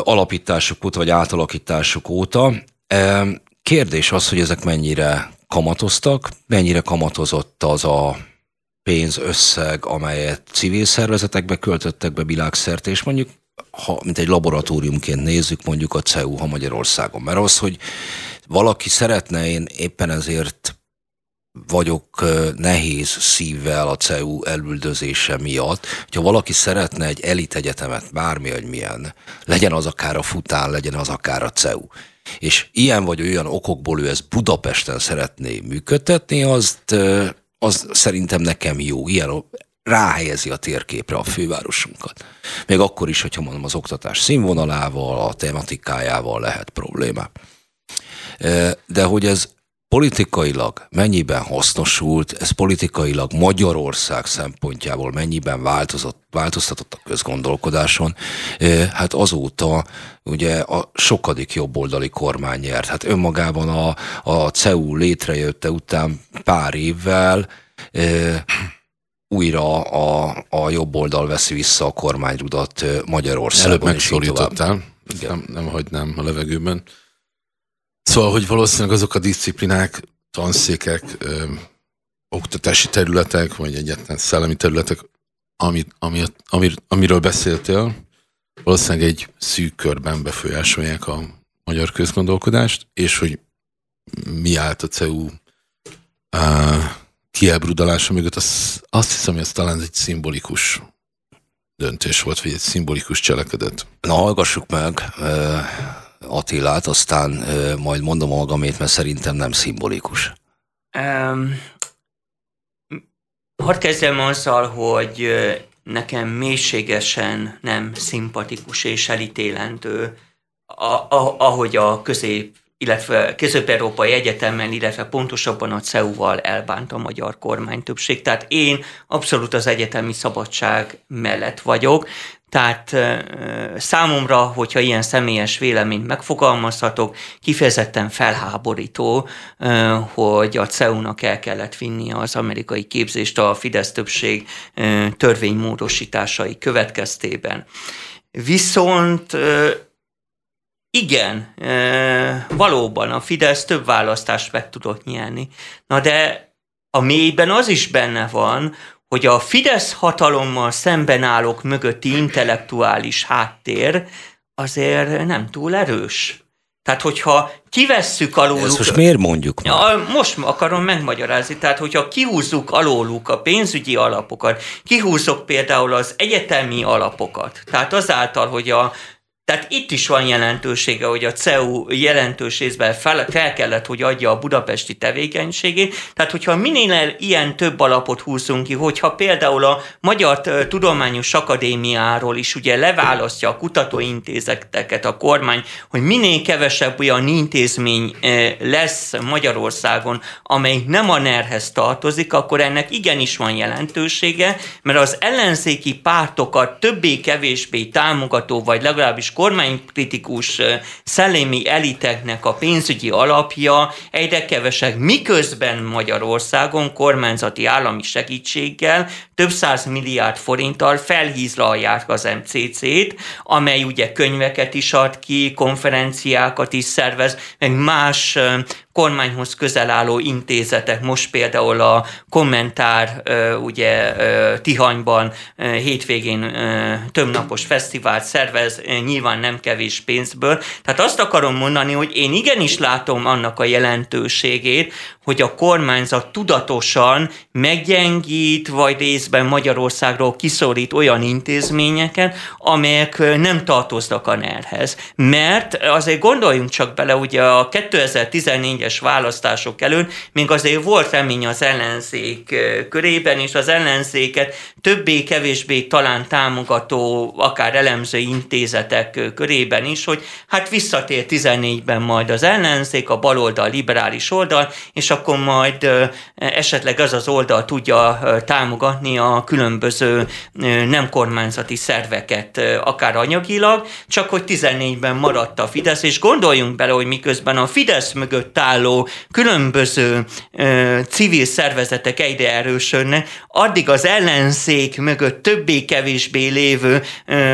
alapításuk óta, vagy átalakításuk óta. Kérdés az, hogy ezek mennyire kamatoztak, mennyire kamatozott az a pénzösszeg, amelyet civil szervezetekbe költöttek be világszerte, és mondjuk ha, mint egy laboratóriumként nézzük mondjuk a CEU, ha Magyarországon. Mert az, hogy valaki szeretne, én éppen ezért vagyok nehéz szívvel a CEU elüldözése miatt, hogyha valaki szeretne egy elit egyetemet, bármi, hogy milyen, legyen az akár a fután, legyen az akár a CEU, és ilyen vagy olyan okokból ő ezt Budapesten szeretné működtetni, azt az szerintem nekem jó. Ilyen ráhelyezi a térképre a fővárosunkat. Még akkor is, hogyha mondom, az oktatás színvonalával, a tematikájával lehet probléma. De hogy ez politikailag mennyiben hasznosult, ez politikailag Magyarország szempontjából mennyiben változott, változtatott a közgondolkodáson, hát azóta ugye a sokadik jobboldali kormány nyert. Hát önmagában a, a CEU létrejötte után pár évvel újra a, a jobb oldal veszi vissza a kormányrudat Magyarországon. Előbb megszólítottál, nem, nem hagynám a levegőben. Szóval, hogy valószínűleg azok a disziplinák, tanszékek, ö, oktatási területek, vagy egyetlen szellemi területek, amit, ami, ami, amiről beszéltél, valószínűleg egy szűk körben befolyásolják a magyar közgondolkodást, és hogy mi állt a CEU uh, kielbrudalása mögött, azt, azt hiszem, hogy ez talán egy szimbolikus döntés volt, vagy egy szimbolikus cselekedet. Na, hallgassuk meg Attilát, aztán majd mondom magamét, mert szerintem nem szimbolikus. Um, hadd kezdjem azzal, hogy nekem mélységesen nem szimpatikus és elítélendő, a, a, ahogy a közép illetve Közép-Európai Egyetemmen, illetve pontosabban a CEU-val elbánt a magyar kormány többség. Tehát én abszolút az egyetemi szabadság mellett vagyok, tehát számomra, hogyha ilyen személyes véleményt megfogalmazhatok, kifejezetten felháborító, hogy a CEU-nak el kellett vinnie az amerikai képzést a Fidesz többség törvénymódosításai következtében. Viszont igen, valóban a Fidesz több választást meg tudott nyerni. Na de a mélyben az is benne van, hogy a Fidesz hatalommal szemben állók mögötti intellektuális háttér azért nem túl erős. Tehát, hogyha kivesszük alóluk... Ezt most miért mondjuk Ja, most akarom megmagyarázni. Tehát, hogyha kihúzzuk alóluk a pénzügyi alapokat, kihúzzuk például az egyetemi alapokat, tehát azáltal, hogy a tehát itt is van jelentősége, hogy a CEU jelentős részben fel, fel kellett, hogy adja a budapesti tevékenységét. Tehát, hogyha minél ilyen több alapot húzunk ki, hogyha például a Magyar Tudományos Akadémiáról is ugye leválasztja a kutatóintézeteket a kormány, hogy minél kevesebb olyan intézmény lesz Magyarországon, amely nem a NER-hez tartozik, akkor ennek igenis van jelentősége, mert az ellenzéki pártokat többé-kevésbé támogató, vagy legalábbis kormánykritikus szellemi eliteknek a pénzügyi alapja. Egyre kevesebb, miközben Magyarországon kormányzati állami segítséggel több száz milliárd forinttal felhízlalják az MCC-t, amely ugye könyveket is ad ki, konferenciákat is szervez, meg más kormányhoz közel álló intézetek, most például a kommentár ugye Tihanyban hétvégén többnapos fesztivált szervez, nyilván nem kevés pénzből. Tehát azt akarom mondani, hogy én igenis látom annak a jelentőségét, hogy a kormányzat tudatosan meggyengít, vagy részben Magyarországról kiszorít olyan intézményeket, amelyek nem tartoznak a NER-hez. Mert azért gondoljunk csak bele, ugye a 2014-es választások előtt még azért volt remény az ellenzék körében, és az ellenzéket többé-kevésbé talán támogató, akár elemző intézetek körében is, hogy hát visszatér 14-ben majd az ellenzék, a baloldal, liberális oldal, és akkor majd esetleg az az oldal tudja támogatni a különböző nem kormányzati szerveket, akár anyagilag, csak hogy 14-ben maradt a Fidesz, és gondoljunk bele, hogy miközben a Fidesz mögött álló különböző civil szervezetek egyre erősödnek, addig az ellenzék mögött többé-kevésbé lévő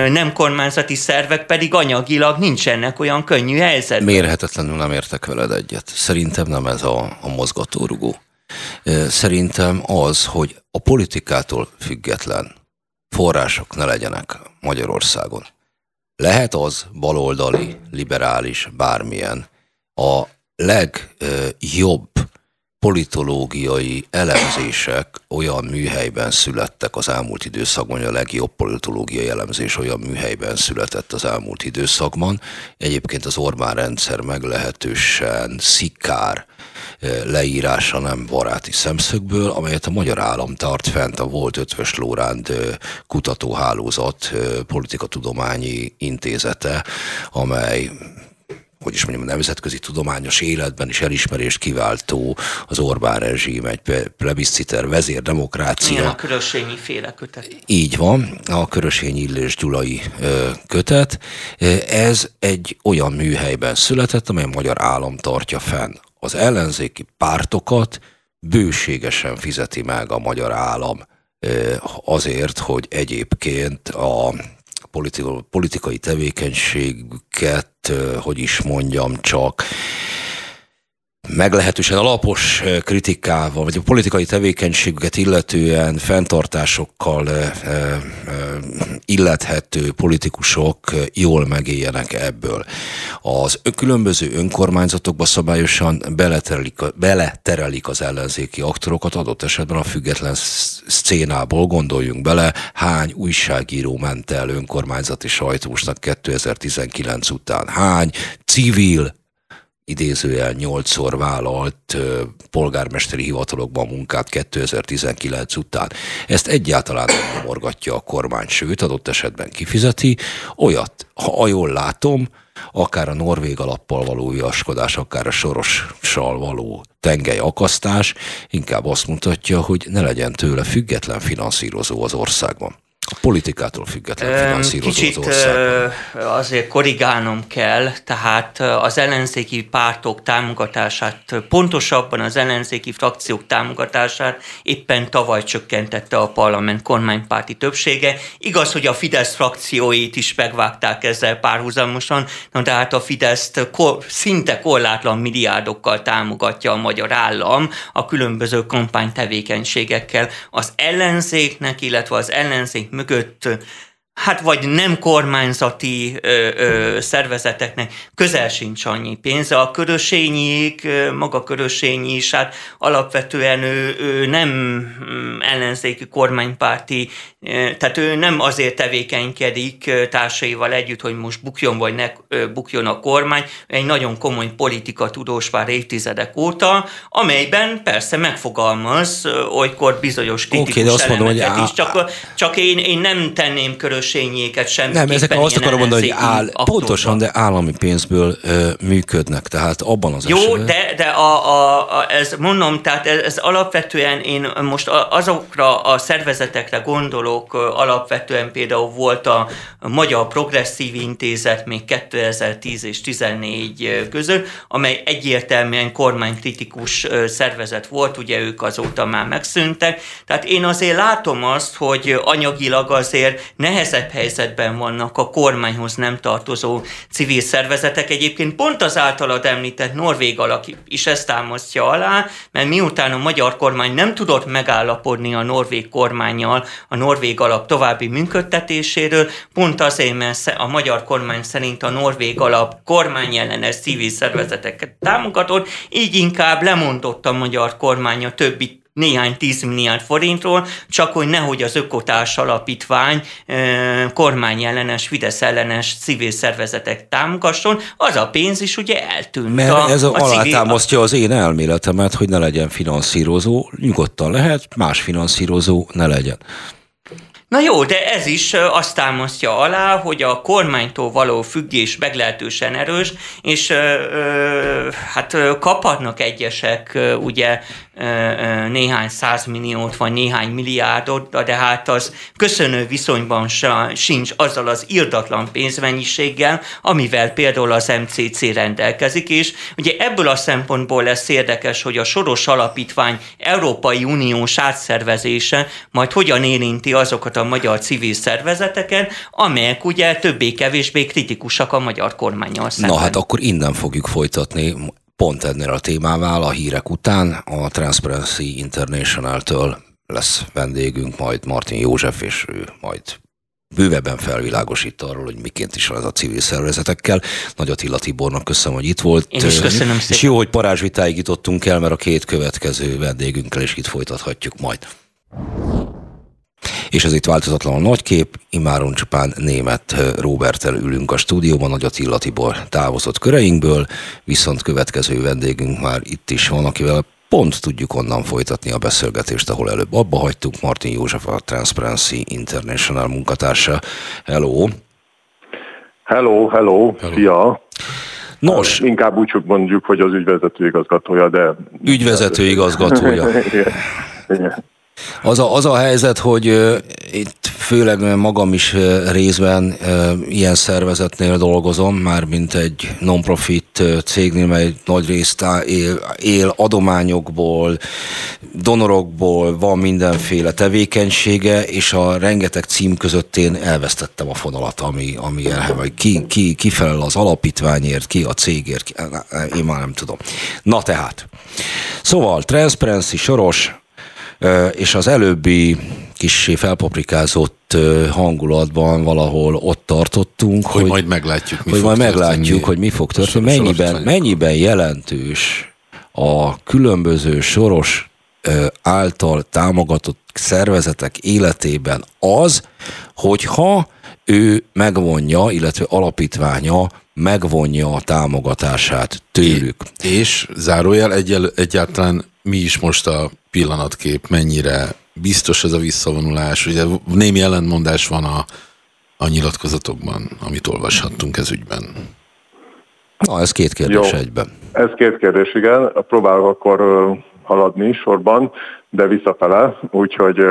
nem kormányzati szervek pedig anyagilag nincsenek olyan könnyű helyzetben. Mérhetetlenül nem értek veled egyet. Szerintem nem ez a, a mozgatórugó. Szerintem az, hogy a politikától független források ne legyenek Magyarországon. Lehet az baloldali, liberális, bármilyen, a legjobb politológiai elemzések olyan műhelyben születtek az elmúlt időszakban, a legjobb politológiai elemzés olyan műhelyben született az elmúlt időszakban. Egyébként az Orbán rendszer meglehetősen szikár leírása nem baráti szemszögből, amelyet a magyar állam tart fent a volt Ötvös Lóránd kutatóhálózat politikatudományi intézete, amely hogy is mondjam, a nemzetközi tudományos életben is elismerést kiváltó az Orbán rezsím, egy plebisciter vezérdemokrácia. Igen, a Körösényi féle kötet. Így van, a Körösényi Illés Gyulai kötet. Ez egy olyan műhelyben született, amely a magyar állam tartja fenn. Az ellenzéki pártokat bőségesen fizeti meg a magyar állam azért, hogy egyébként a politikai tevékenységüket, hogy is mondjam, csak meglehetősen alapos kritikával, vagy a politikai tevékenységüket illetően fenntartásokkal illethető politikusok jól megéljenek ebből. Az különböző önkormányzatokba szabályosan beleterelik, beleterelik az ellenzéki aktorokat, adott esetben a független szcénából gondoljunk bele, hány újságíró ment el önkormányzati sajtósnak 2019 után, hány civil idézőjel nyolcszor vállalt polgármesteri hivatalokban munkát 2019 után. Ezt egyáltalán nem morgatja a kormány, sőt, adott esetben kifizeti. Olyat, ha jól látom, akár a norvég alappal való viaskodás, akár a sorossal való tengely akasztás inkább azt mutatja, hogy ne legyen tőle független finanszírozó az országban a politikától független finanszírozó Kicsit az azért korrigálnom kell, tehát az ellenzéki pártok támogatását, pontosabban az ellenzéki frakciók támogatását éppen tavaly csökkentette a parlament kormánypárti többsége. Igaz, hogy a Fidesz frakcióit is megvágták ezzel párhuzamosan, na de hát a Fideszt kor, szinte korlátlan milliárdokkal támogatja a magyar állam a különböző kampánytevékenységekkel. Az ellenzéknek, illetve az ellenzék mögött hát vagy nem kormányzati ö, ö, szervezeteknek közel sincs annyi pénze. A körösényik, maga körösényi is, hát alapvetően ő, ő nem mm, ellenzéki kormánymárti, tehát ő nem azért tevékenykedik társaival együtt, hogy most bukjon vagy ne bukjon a kormány, egy nagyon komoly politika tudós már évtizedek óta, amelyben persze megfogalmaz olykor bizonyos kritikus okay, de azt mondom, hogy is, csak, csak én, én nem tenném körös közösségnyéket sem. Nem, ezek azt akarom mondani, hogy áll, pontosan, de állami pénzből ö, működnek, tehát abban az Jó, esetben... de, de a, a, a, ez mondom, tehát ez, ez alapvetően én most azokra a szervezetekre gondolok, alapvetően például volt a Magyar Progresszív Intézet még 2010 és 2014 között, amely egyértelműen kormánykritikus szervezet volt, ugye ők azóta már megszűntek, tehát én azért látom azt, hogy anyagilag azért nehezebb nehezebb helyzetben vannak a kormányhoz nem tartozó civil szervezetek. Egyébként pont az általad említett norvég alak is ezt támasztja alá, mert miután a magyar kormány nem tudott megállapodni a norvég kormányjal a norvég alap további működtetéséről, pont azért, mert a magyar kormány szerint a norvég alap kormányellenes civil szervezeteket támogatott, így inkább lemondott a magyar kormány a többi néhány tízmilliárd forintról, csak hogy nehogy az Ökotárs Alapítvány kormányellenes, Fidesz ellenes civil szervezetek támogasson, az a pénz is ugye eltűnt. Mert a, ez a, a alátámasztja az én elméletemet, hogy ne legyen finanszírozó, nyugodtan lehet, más finanszírozó ne legyen. Na jó, de ez is azt támasztja alá, hogy a kormánytól való függés meglehetősen erős, és ö, hát kaphatnak egyesek ugye néhány százmilliót vagy néhány milliárdot, de hát az köszönő viszonyban sincs azzal az irdatlan pénzmennyiséggel, amivel például az MCC rendelkezik, és ugye ebből a szempontból lesz érdekes, hogy a Soros Alapítvány Európai Uniós átszervezése majd hogyan érinti azokat a magyar civil szervezeteket, amelyek ugye többé-kevésbé kritikusak a magyar kormányal szemben. Na hát akkor innen fogjuk folytatni pont ennél a témával a hírek után a Transparency International-től lesz vendégünk, majd Martin József, és ő majd bővebben felvilágosít arról, hogy miként is van ez a civil szervezetekkel. Nagy Attila Tibornak köszönöm, hogy itt volt. Én is köszönöm szépen. És jó, hogy parázsvitáig jutottunk el, mert a két következő vendégünkkel is itt folytathatjuk majd. És ez itt változatlanul nagy kép, imáron csupán német Robertel ülünk a stúdióban, Nagy Attila Tibor távozott köreinkből, viszont következő vendégünk már itt is van, akivel pont tudjuk onnan folytatni a beszélgetést, ahol előbb abba hagytuk. Martin József, a Transparency International munkatársa. Hello! Hello, hello, hello. szia! Nos. Hát, inkább úgy mondjuk, hogy az ügyvezető igazgatója, de... Ügyvezető igazgatója. Igen. Az a, az a helyzet, hogy uh, itt főleg magam is uh, részben uh, ilyen szervezetnél dolgozom, már mint egy non-profit cégnél, mely nagy részt él, él adományokból, donorokból, van mindenféle tevékenysége, és a rengeteg cím között én elvesztettem a fonalat, ami, ami elhely, ki, ki, ki felel az alapítványért, ki a cégért, ki, én már nem tudom. Na tehát. Szóval, Transparency Soros, és az előbbi kissé felpaprikázott hangulatban valahol ott tartottunk, hogy, hogy majd meglátjuk, mi hogy majd meglátjuk, hogy mi fog történni, mennyiben, mennyiben jelentős a különböző soros által támogatott szervezetek életében az, hogyha ő megvonja, illetve alapítványa megvonja a támogatását tőlük. És zárójel egyel, egyáltalán mi is most a pillanatkép, mennyire biztos ez a visszavonulás. Ugye némi ellentmondás van a, a nyilatkozatokban, amit olvashattunk ez ügyben. Na, ez két kérdés Jó. egyben. Ez két kérdés, igen. Próbálok akkor haladni sorban, de visszafele, úgyhogy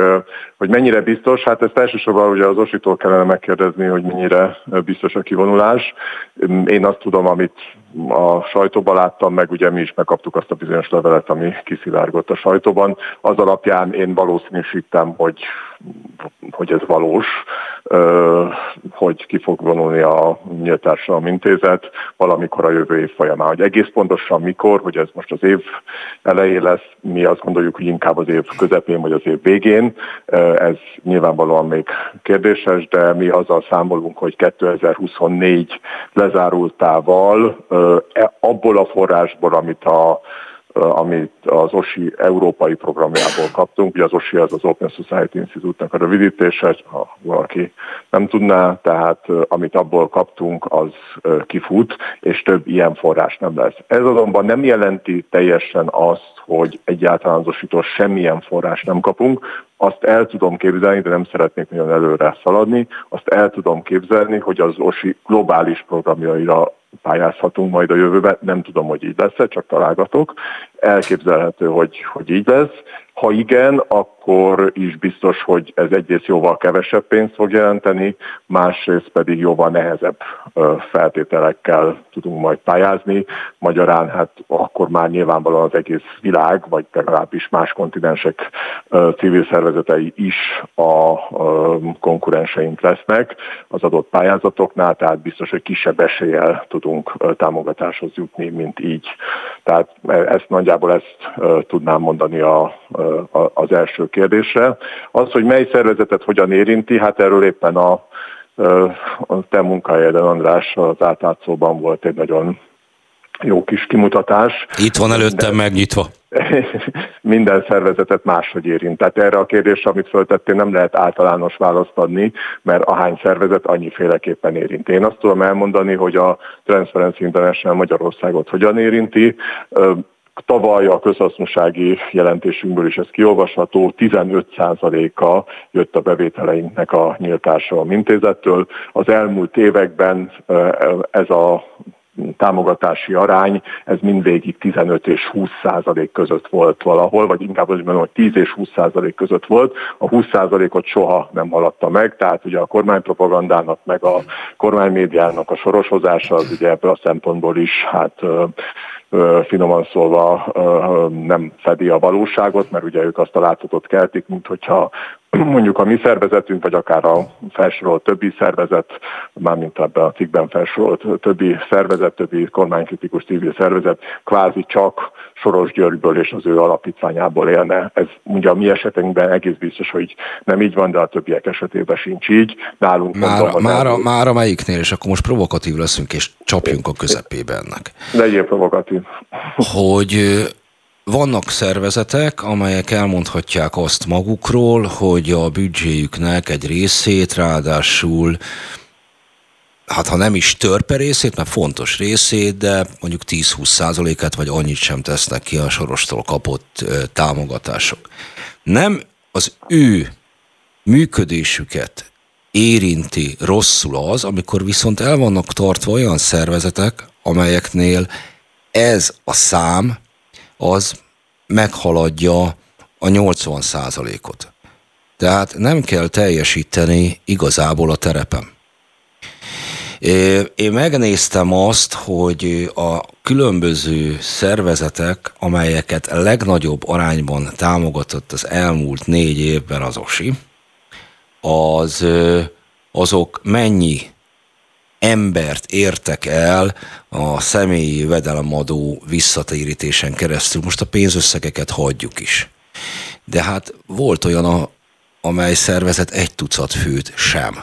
hogy mennyire biztos, hát ezt elsősorban ugye az Ositól kellene megkérdezni, hogy mennyire biztos a kivonulás. Én azt tudom, amit a sajtóban láttam, meg ugye mi is megkaptuk azt a bizonyos levelet, ami kiszivárgott a sajtóban. Az alapján én valószínűsítem, hogy, hogy ez valós, hogy ki fog vonulni a Nyílt Társadalom Intézet valamikor a jövő év folyamán. Hogy egész pontosan mikor, hogy ez most az év elején lesz, mi azt gondoljuk, hogy inkább az év közepén vagy az év végén. Ez nyilvánvalóan még kérdéses, de mi azzal számolunk, hogy 2024 lezárultával e, abból a forrásból, amit a amit az OSI európai programjából kaptunk. Ugye az OSI az az Open Society Institute-nak a rövidítése, ha valaki nem tudná, tehát amit abból kaptunk, az kifut, és több ilyen forrás nem lesz. Ez azonban nem jelenti teljesen azt, hogy egyáltalán az ositól semmilyen forrás nem kapunk, azt el tudom képzelni, de nem szeretnék nagyon előre szaladni, azt el tudom képzelni, hogy az OSI globális programjaira pályázhatunk majd a jövőben. Nem tudom, hogy így lesz csak találgatok. Elképzelhető, hogy, hogy így lesz. Ha igen, akkor is biztos, hogy ez egyrészt jóval kevesebb pénzt fog jelenteni, másrészt pedig jóval nehezebb feltételekkel tudunk majd pályázni. Magyarán hát akkor már nyilvánvalóan az egész világ, vagy legalábbis más kontinensek civil szervezetei is a konkurenseink lesznek az adott pályázatoknál, tehát biztos, hogy kisebb eséllyel tudunk támogatáshoz jutni, mint így. Tehát e, ezt nagyjából ezt tudnám mondani a az első kérdésre. Az, hogy mely szervezetet hogyan érinti, hát erről éppen a, a te munkájában, András, az átlátszóban volt egy nagyon jó kis kimutatás. Itt van előttem megnyitva. Minden szervezetet máshogy érint. Tehát erre a kérdésre, amit föltettél, nem lehet általános választ adni, mert ahány szervezet annyiféleképpen érint. Én azt tudom elmondani, hogy a Transparency International Magyarországot hogyan érinti. Tavaly a közhasznossági jelentésünkből is ez kiolvasható, 15%-a jött a bevételeinknek a nyílt társadalom intézettől. Az elmúlt években ez a támogatási arány, ez mindvégig 15 és 20 százalék között volt valahol, vagy inkább az mondom, hogy 10 és 20 százalék között volt. A 20 százalékot soha nem haladta meg, tehát ugye a kormánypropagandának, meg a kormánymédiának a soroshozása az ugye ebből a szempontból is hát finoman szólva nem fedi a valóságot, mert ugye ők azt a látszatot keltik, mint hogyha mondjuk a mi szervezetünk, vagy akár a felsorolt többi szervezet, mármint ebben a cikkben felsorolt többi szervezet, többi kormánykritikus civil szervezet kvázi csak Soros Györgyből és az ő alapítványából élne. Ez ugye a mi esetünkben egész biztos, hogy nem így van, de a többiek esetében sincs így. Nálunk már, mondom, már, a, már a melyiknél, és akkor most provokatív leszünk, és csapjunk a közepébe ennek. Legyél provokatív. Hogy vannak szervezetek, amelyek elmondhatják azt magukról, hogy a büdzséjüknek egy részét ráadásul hát ha nem is törpe részét, mert fontos részét, de mondjuk 10-20 százalékát, vagy annyit sem tesznek ki a sorostól kapott támogatások. Nem az ő működésüket érinti rosszul az, amikor viszont el vannak tartva olyan szervezetek, amelyeknél ez a szám az meghaladja a 80 százalékot. Tehát nem kell teljesíteni igazából a terepem. Én megnéztem azt, hogy a különböző szervezetek, amelyeket legnagyobb arányban támogatott az elmúlt négy évben az OSI, az, azok mennyi embert értek el a személyi vedelemadó visszatérítésen keresztül. Most a pénzösszegeket hagyjuk is. De hát volt olyan, a, amely szervezet egy tucat főt sem.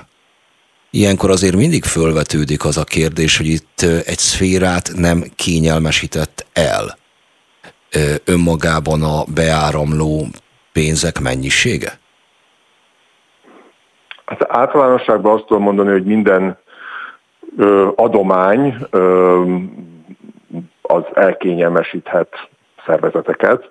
Ilyenkor azért mindig fölvetődik az a kérdés, hogy itt egy szférát nem kényelmesített el önmagában a beáramló pénzek mennyisége? Hát általánosságban azt tudom mondani, hogy minden adomány az elkényelmesíthet szervezeteket.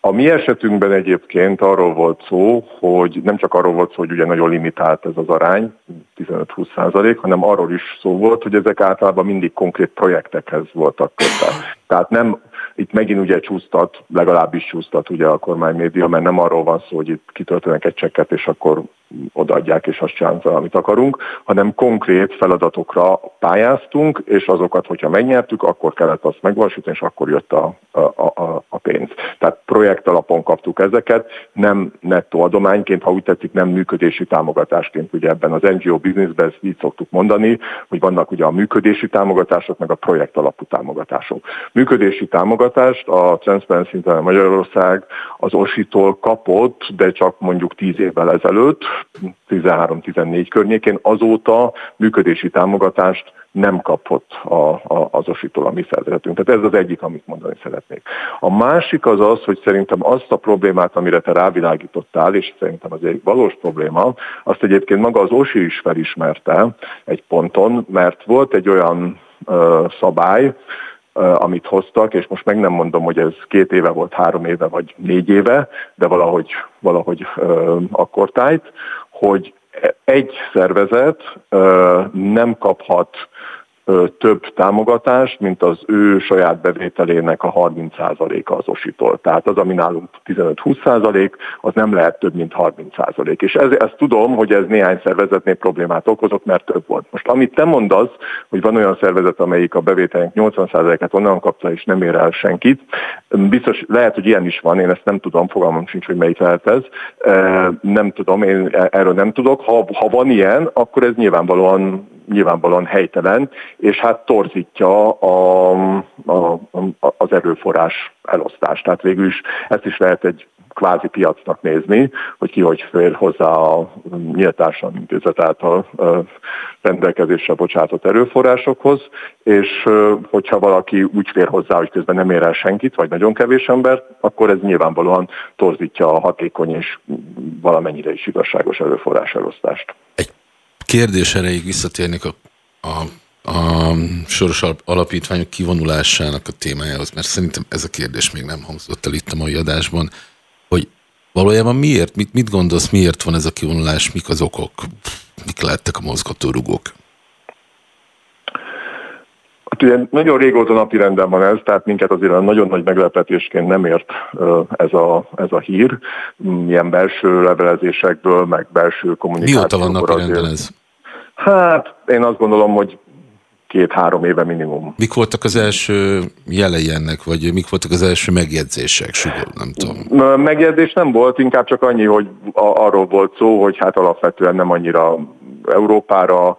A mi esetünkben egyébként arról volt szó, hogy nem csak arról volt szó, hogy ugye nagyon limitált ez az arány, 15-20 százalék, hanem arról is szó volt, hogy ezek általában mindig konkrét projektekhez voltak kötve. Tehát nem itt megint ugye csúsztat, legalábbis csúsztat ugye a kormánymédia, mert nem arról van szó, hogy itt kitöltenek egy csekket, és akkor odaadják, és azt csinálunk amit akarunk, hanem konkrét feladatokra pályáztunk, és azokat, hogyha megnyertük, akkor kellett azt megvalósítani, és akkor jött a, a, a, a pénz. Tehát projekt alapon kaptuk ezeket, nem nettó adományként, ha úgy tetszik, nem működési támogatásként. Ugye ebben az NGO businessben ezt így szoktuk mondani, hogy vannak ugye a működési támogatások, meg a projekt alapú támogatások. Működési támogatást a Transparency International Magyarország az OSI-tól kapott, de csak mondjuk 10 évvel ezelőtt, 13-14 környékén, azóta működési támogatást nem kapott a, a, az ositól a mi szervezetünk. Tehát ez az egyik, amit mondani szeretnék. A másik az az, hogy szerintem azt a problémát, amire te rávilágítottál, és szerintem az egy valós probléma, azt egyébként maga az OSI is felismerte egy ponton, mert volt egy olyan ö, szabály, amit hoztak, és most meg nem mondom, hogy ez két éve volt, három éve vagy négy éve, de valahogy, valahogy akkor tájt, hogy egy szervezet nem kaphat több támogatást, mint az ő saját bevételének a 30%-a az ositól. Tehát az, ami nálunk 15-20%, az nem lehet több, mint 30%. És ez, ezt tudom, hogy ez néhány szervezetnél problémát okozott, mert több volt. Most amit te mondasz, hogy van olyan szervezet, amelyik a bevételnek 80%-át onnan kapta, és nem ér el senkit, biztos lehet, hogy ilyen is van, én ezt nem tudom, fogalmam sincs, hogy melyik lehet ez. Nem tudom, én erről nem tudok. Ha, ha van ilyen, akkor ez nyilvánvalóan nyilvánvalóan helytelen, és hát torzítja a, a, a, az erőforrás elosztást. Tehát végül is ezt is lehet egy kvázi piacnak nézni, hogy ki hogy fér hozzá a nyíltásan intézet által rendelkezésre bocsátott erőforrásokhoz, és hogyha valaki úgy fér hozzá, hogy közben nem ér el senkit, vagy nagyon kevés ember, akkor ez nyilvánvalóan torzítja a hatékony és valamennyire is igazságos erőforrás elosztást. Egy kérdés erejéig visszatérnék a, a, a soros alapítványok kivonulásának a témájához, mert szerintem ez a kérdés még nem hangzott el itt a mai adásban, hogy valójában miért, mit, mit gondolsz, miért van ez a kivonulás, mik az okok, mik lettek a mozgatórugók? Hát ugye nagyon régóta napi renden van ez, tehát minket azért nagyon nagy meglepetésként nem ért ez a, ez a hír. Milyen belső levelezésekből, meg belső kommunikációból. Mióta van napi renden ez? Hát én azt gondolom, hogy két-három éve minimum. Mik voltak az első jelei ennek, vagy mik voltak az első megjegyzések? Sugor, nem tudom. Megjegyzés nem volt, inkább csak annyi, hogy arról volt szó, hogy hát alapvetően nem annyira Európára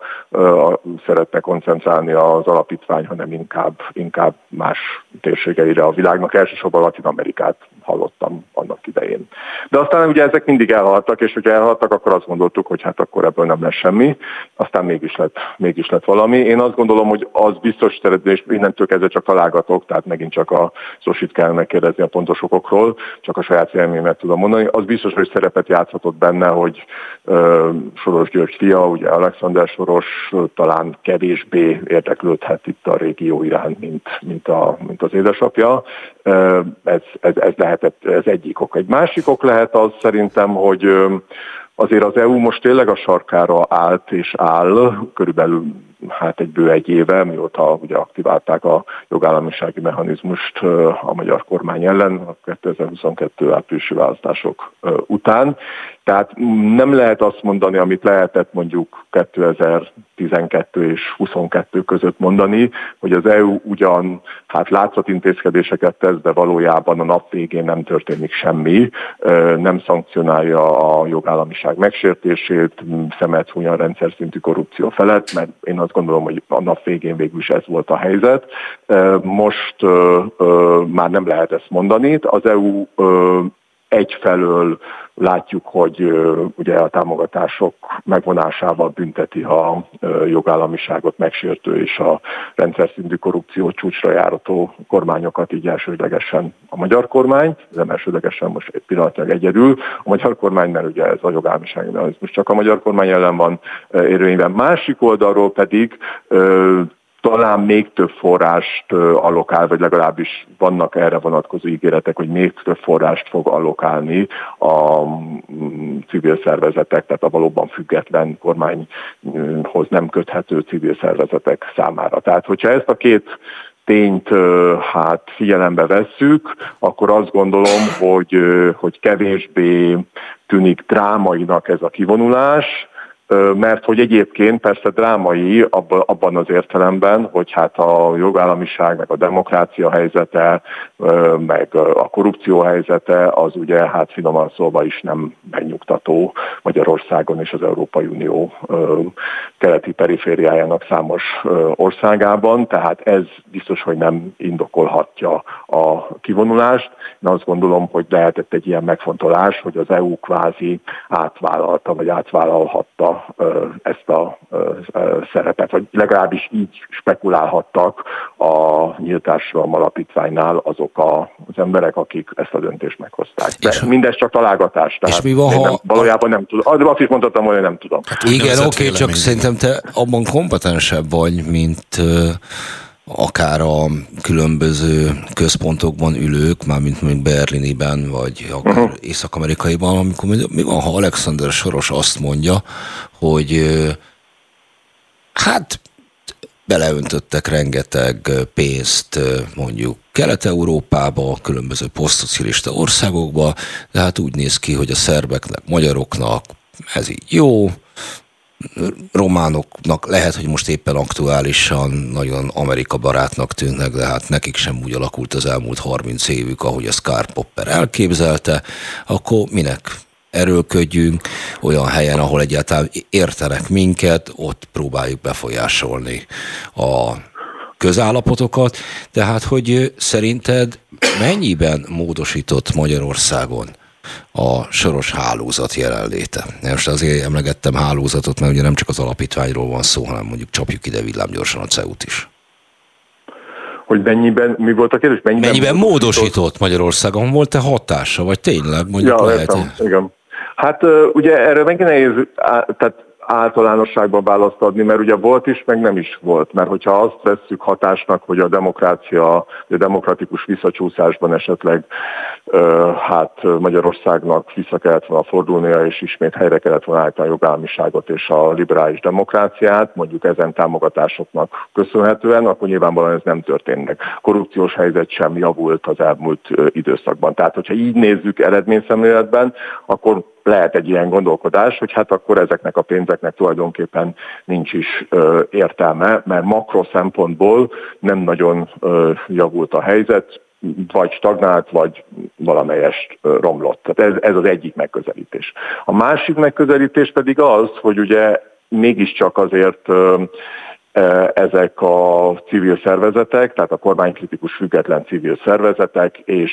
szeretne koncentrálni az alapítvány, hanem inkább, inkább más térségeire a világnak, elsősorban Latin Amerikát hallottam annak idején. De aztán ugye ezek mindig elhaltak, és hogyha elhaltak, akkor azt gondoltuk, hogy hát akkor ebből nem lesz semmi, aztán mégis lett, mégis lett valami. Én azt gondolom, hogy az biztos és innentől kezdve csak találgatok, tehát megint csak a Zosit kell megkérdezni a pontos okokról, csak a saját élményemet tudom mondani. Az biztos, hogy szerepet játszhatott benne, hogy uh, Soros György fia, ugye Alexander Soros talán kevésbé érdeklődhet itt a régió iránt, mint, mint, a, mint az édesapja. Ez, ez, ez lehetett ez egyik ok. Egy másik ok lehet az szerintem, hogy azért az EU most tényleg a sarkára állt és áll, körülbelül hát egy bő egy éve, mióta ugye aktiválták a jogállamisági mechanizmust a magyar kormány ellen a 2022 áprilisi választások után. Tehát nem lehet azt mondani, amit lehetett mondjuk 2012 és 22 között mondani, hogy az EU ugyan hát látszott intézkedéseket tesz, de valójában a nap végén nem történik semmi, nem szankcionálja a jogállamiság megsértését, szemet huny a rendszer szintű korrupció felett, mert én azt gondolom, hogy a nap végén végül is ez volt a helyzet. Most már nem lehet ezt mondani. Az EU egyfelől látjuk, hogy ugye a támogatások megvonásával bünteti a jogállamiságot megsértő és a rendszer szintű korrupció csúcsra járató kormányokat, így elsődlegesen a magyar kormány, nem elsődlegesen most egy pillanatnyilag egyedül, a magyar kormány, mert ugye ez a jogállamiság, most csak a magyar kormány ellen van érvényben. Másik oldalról pedig talán még több forrást allokál, vagy legalábbis vannak erre vonatkozó ígéretek, hogy még több forrást fog allokálni a mm, civil szervezetek, tehát a valóban független kormányhoz nem köthető civil szervezetek számára. Tehát, hogyha ezt a két tényt hát figyelembe vesszük, akkor azt gondolom, hogy, hogy kevésbé tűnik drámainak ez a kivonulás, mert hogy egyébként persze drámai abban az értelemben, hogy hát a jogállamiság, meg a demokrácia helyzete, meg a korrupció helyzete, az ugye hát finoman szólva is nem megnyugtató Magyarországon és az Európai Unió keleti perifériájának számos országában, tehát ez biztos, hogy nem indokolhatja a kivonulást. Én azt gondolom, hogy lehetett egy ilyen megfontolás, hogy az EU kvázi átvállalta, vagy átvállalhatta ezt a szerepet, vagy legalábbis így spekulálhattak a nyílt társadalom alapítványnál azok az emberek, akik ezt a döntést meghozták. De és mindez csak találgatás. Tehát és mi van, ha... Nem, valójában nem tudom. Azt is mondhatom, hogy nem tudom. Hát igen, oké, okay, csak szerintem te abban kompetensebb vagy, mint akár a különböző központokban ülők, mármint mondjuk Berliniben, vagy akár uh-huh. Észak-Amerikaiban, amikor mi van, ha Alexander Soros azt mondja, hogy hát beleöntöttek rengeteg pénzt mondjuk Kelet-Európába, különböző posztszocialista országokba, de hát úgy néz ki, hogy a szerbeknek, magyaroknak ez így jó, románoknak lehet, hogy most éppen aktuálisan nagyon Amerika barátnak tűnnek, de hát nekik sem úgy alakult az elmúlt 30 évük, ahogy a Scar Popper elképzelte, akkor minek erőlködjünk olyan helyen, ahol egyáltalán értenek minket, ott próbáljuk befolyásolni a közállapotokat. Tehát, hogy szerinted mennyiben módosított Magyarországon a soros hálózat jelenléte. Most azért emlegettem hálózatot, mert ugye nem csak az alapítványról van szó, hanem mondjuk csapjuk ide villámgyorsan a CEUT is. Hogy mennyiben, mi volt a kérdés? Mennyiben, mennyiben módosított, módosított Magyarországon? Volt-e hatása, vagy tényleg mondjuk ja, lehet? Értem, igen. Hát ugye erre meg nehéz, tehát általánosságban választ adni, mert ugye volt is, meg nem is volt. Mert hogyha azt vesszük hatásnak, hogy a demokrácia, a demokratikus visszacsúszásban esetleg hát Magyarországnak vissza kellett volna fordulnia, és ismét helyre kellett volna állítani a jogállamiságot és a liberális demokráciát, mondjuk ezen támogatásoknak köszönhetően, akkor nyilvánvalóan ez nem történt meg. Korrupciós helyzet sem javult az elmúlt időszakban. Tehát, hogyha így nézzük eredményszemléletben, akkor lehet egy ilyen gondolkodás, hogy hát akkor ezeknek a pénzeknek tulajdonképpen nincs is értelme, mert makro szempontból nem nagyon javult a helyzet, vagy stagnált, vagy valamelyest romlott. Tehát ez, ez az egyik megközelítés. A másik megközelítés pedig az, hogy ugye mégiscsak azért ezek a civil szervezetek, tehát a kormánykritikus független civil szervezetek és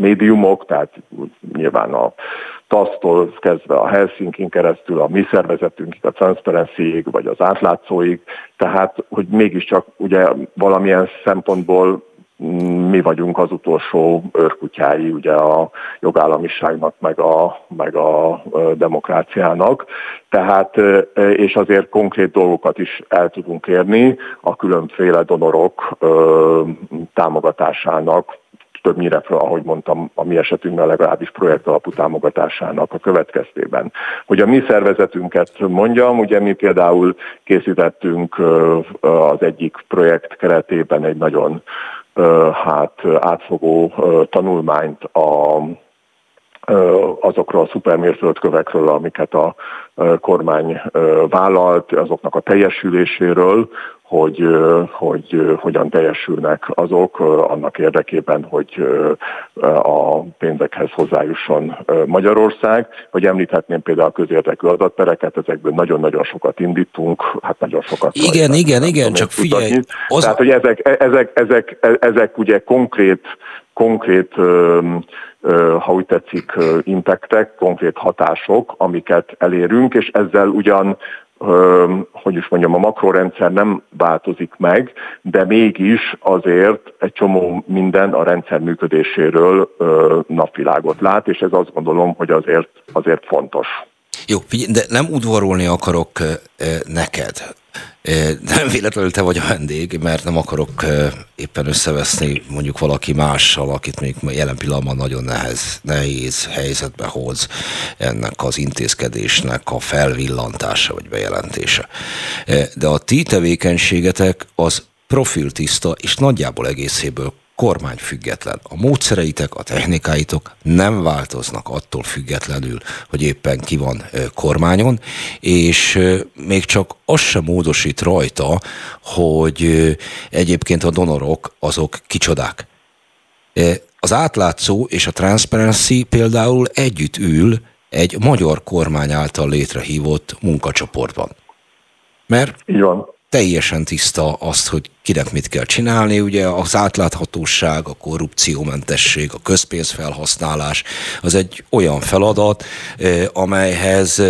médiumok, tehát nyilván a TASZ-tól kezdve a Helsinki keresztül, a mi szervezetünkig, a Transparency-ig, vagy az átlátszóig, tehát hogy mégiscsak ugye valamilyen szempontból mi vagyunk az utolsó őrkutyái ugye a jogállamiságnak, meg a, meg a demokráciának. Tehát, és azért konkrét dolgokat is el tudunk érni a különféle donorok támogatásának, többnyire, ahogy mondtam, a mi esetünkben legalábbis projekt alapú támogatásának a következtében. Hogy a mi szervezetünket mondjam, ugye mi például készítettünk az egyik projekt keretében egy nagyon hát átfogó tanulmányt a azokról a szupermérföldkövekről, amiket a kormány vállalt, azoknak a teljesüléséről, hogy, hogy hogyan teljesülnek azok annak érdekében, hogy a pénzekhez hozzájusson Magyarország. Hogy említhetném például a közérdekű adatpereket, ezekből nagyon-nagyon sokat indítunk, hát nagyon sokat. Igen, igen, igen, csak figyelj. Az... Tehát, hogy ezek, ezek, ezek, ezek ugye konkrét, konkrét ha úgy tetszik, impactek, konkrét hatások, amiket elérünk, és ezzel ugyan hogy is mondjam, a makrorendszer nem változik meg, de mégis azért egy csomó minden a rendszer működéséről napvilágot lát, és ez azt gondolom, hogy azért, azért fontos. Jó, de nem udvarolni akarok neked. Nem véletlenül te vagy a vendég, mert nem akarok éppen összeveszni mondjuk valaki mással, akit még jelen pillanatban nagyon nehez, nehéz helyzetbe hoz ennek az intézkedésnek a felvillantása vagy bejelentése. De a ti tevékenységetek az profiltiszta és nagyjából egészéből kormányfüggetlen. A módszereitek, a technikáitok nem változnak attól függetlenül, hogy éppen ki van kormányon, és még csak az sem módosít rajta, hogy egyébként a donorok azok kicsodák. Az átlátszó és a Transparency például együtt ül egy magyar kormány által létrehívott munkacsoportban. Mert Így van teljesen tiszta azt, hogy kinek mit kell csinálni, ugye az átláthatóság, a korrupciómentesség, a közpénzfelhasználás, az egy olyan feladat, amelyhez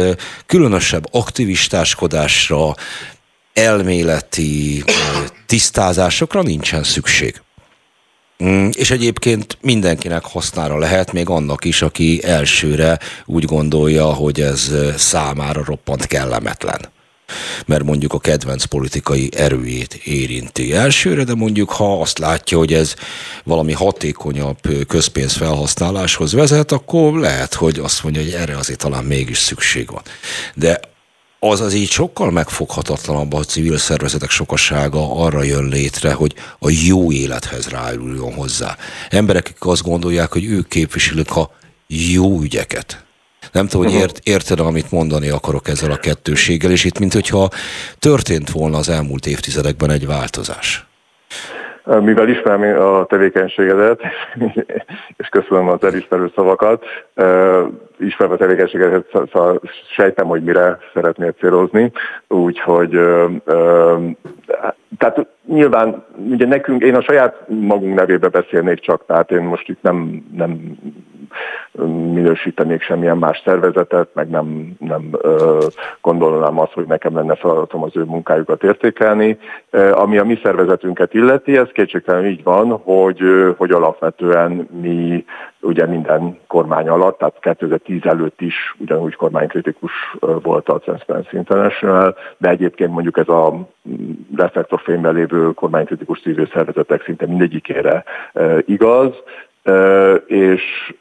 különösebb aktivistáskodásra, elméleti tisztázásokra nincsen szükség. Mm, és egyébként mindenkinek hasznára lehet, még annak is, aki elsőre úgy gondolja, hogy ez számára roppant kellemetlen mert mondjuk a kedvenc politikai erőjét érinti elsőre, de mondjuk ha azt látja, hogy ez valami hatékonyabb közpénz felhasználáshoz vezet, akkor lehet, hogy azt mondja, hogy erre azért talán mégis szükség van. De az az így sokkal megfoghatatlanabb a civil szervezetek sokasága arra jön létre, hogy a jó élethez rájuljon hozzá. Emberek, azt gondolják, hogy ők képviselik a jó ügyeket, nem tudom, hogy ért, érted, amit mondani akarok ezzel a kettőséggel, és itt mint hogyha történt volna az elmúlt évtizedekben egy változás. Mivel ismerem a tevékenységedet, és köszönöm az elismerő szavakat, ismerve a tevékenységedet, szóval sejtem, hogy mire szeretnél célozni, úgyhogy tehát nyilván ugye nekünk, én a saját magunk nevébe beszélnék csak, tehát én most itt nem, nem minősítenék semmilyen más szervezetet, meg nem, nem ö, gondolnám azt, hogy nekem lenne feladatom az ő munkájukat értékelni. Ami a mi szervezetünket illeti, ez kétségtelenül így van, hogy, hogy alapvetően mi ugye minden kormány alatt, tehát 2010 előtt is ugyanúgy kormánykritikus volt a Transparency International, de egyébként mondjuk ez a reflektorfényben lévő kormánykritikus civil szervezetek szinte mindegyikére igaz, és,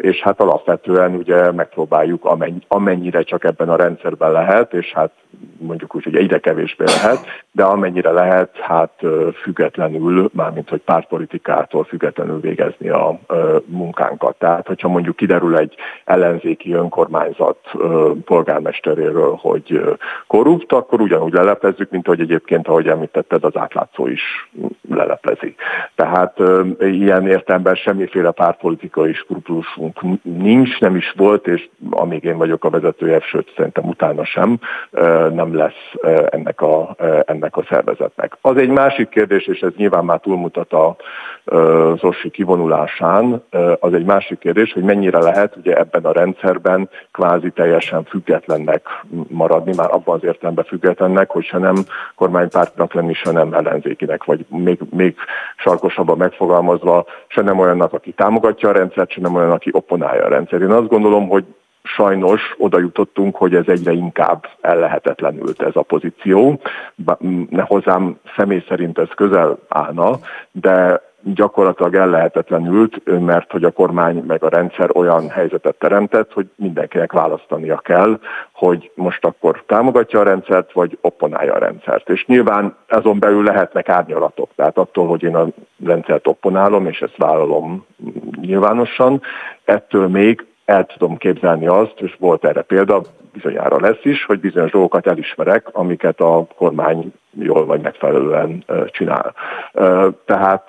és hát alapvetően ugye megpróbáljuk amennyire csak ebben a rendszerben lehet, és hát mondjuk úgy, hogy egyre kevésbé lehet, de amennyire lehet, hát függetlenül, mármint hogy pártpolitikától függetlenül végezni a munkánkat. Tehát, hogyha mondjuk kiderül egy ellenzéki önkormányzat polgármesteréről, hogy korrupt, akkor ugyanúgy lelepezzük, mint hogy egyébként, ahogy említetted, az átlátszó is leleplezi. Tehát ilyen értelemben semmiféle pártpolitikai skrupulusunk nincs, nem is volt, és amíg én vagyok a vezetője, sőt szerintem utána sem, nem lesz ennek a, ennek a szervezetnek. Az egy másik kérdés, és ez nyilván már túlmutat a, az OSSI kivonulásán, az egy másik kérdés, hogy mennyire lehet ugye ebben a rendszerben kvázi teljesen függetlennek maradni, már abban az értelemben függetlennek, hogy se nem kormánypártnak lenni, se nem ellenzékinek, vagy még, még sarkosabban megfogalmazva, se nem olyannak, aki támogatja a rendszert, se nem olyan, aki opponálja a rendszert. Én azt gondolom, hogy sajnos oda jutottunk, hogy ez egyre inkább ellehetetlenült ez a pozíció. Hozzám személy szerint ez közel állna, de gyakorlatilag ellehetetlenült, mert hogy a kormány meg a rendszer olyan helyzetet teremtett, hogy mindenkinek választania kell, hogy most akkor támogatja a rendszert, vagy opponálja a rendszert. És nyilván azon belül lehetnek árnyalatok. Tehát attól, hogy én a rendszert opponálom, és ezt vállalom nyilvánosan, ettől még el tudom képzelni azt, és volt erre példa, bizonyára lesz is, hogy bizonyos dolgokat elismerek, amiket a kormány jól vagy megfelelően csinál. Tehát,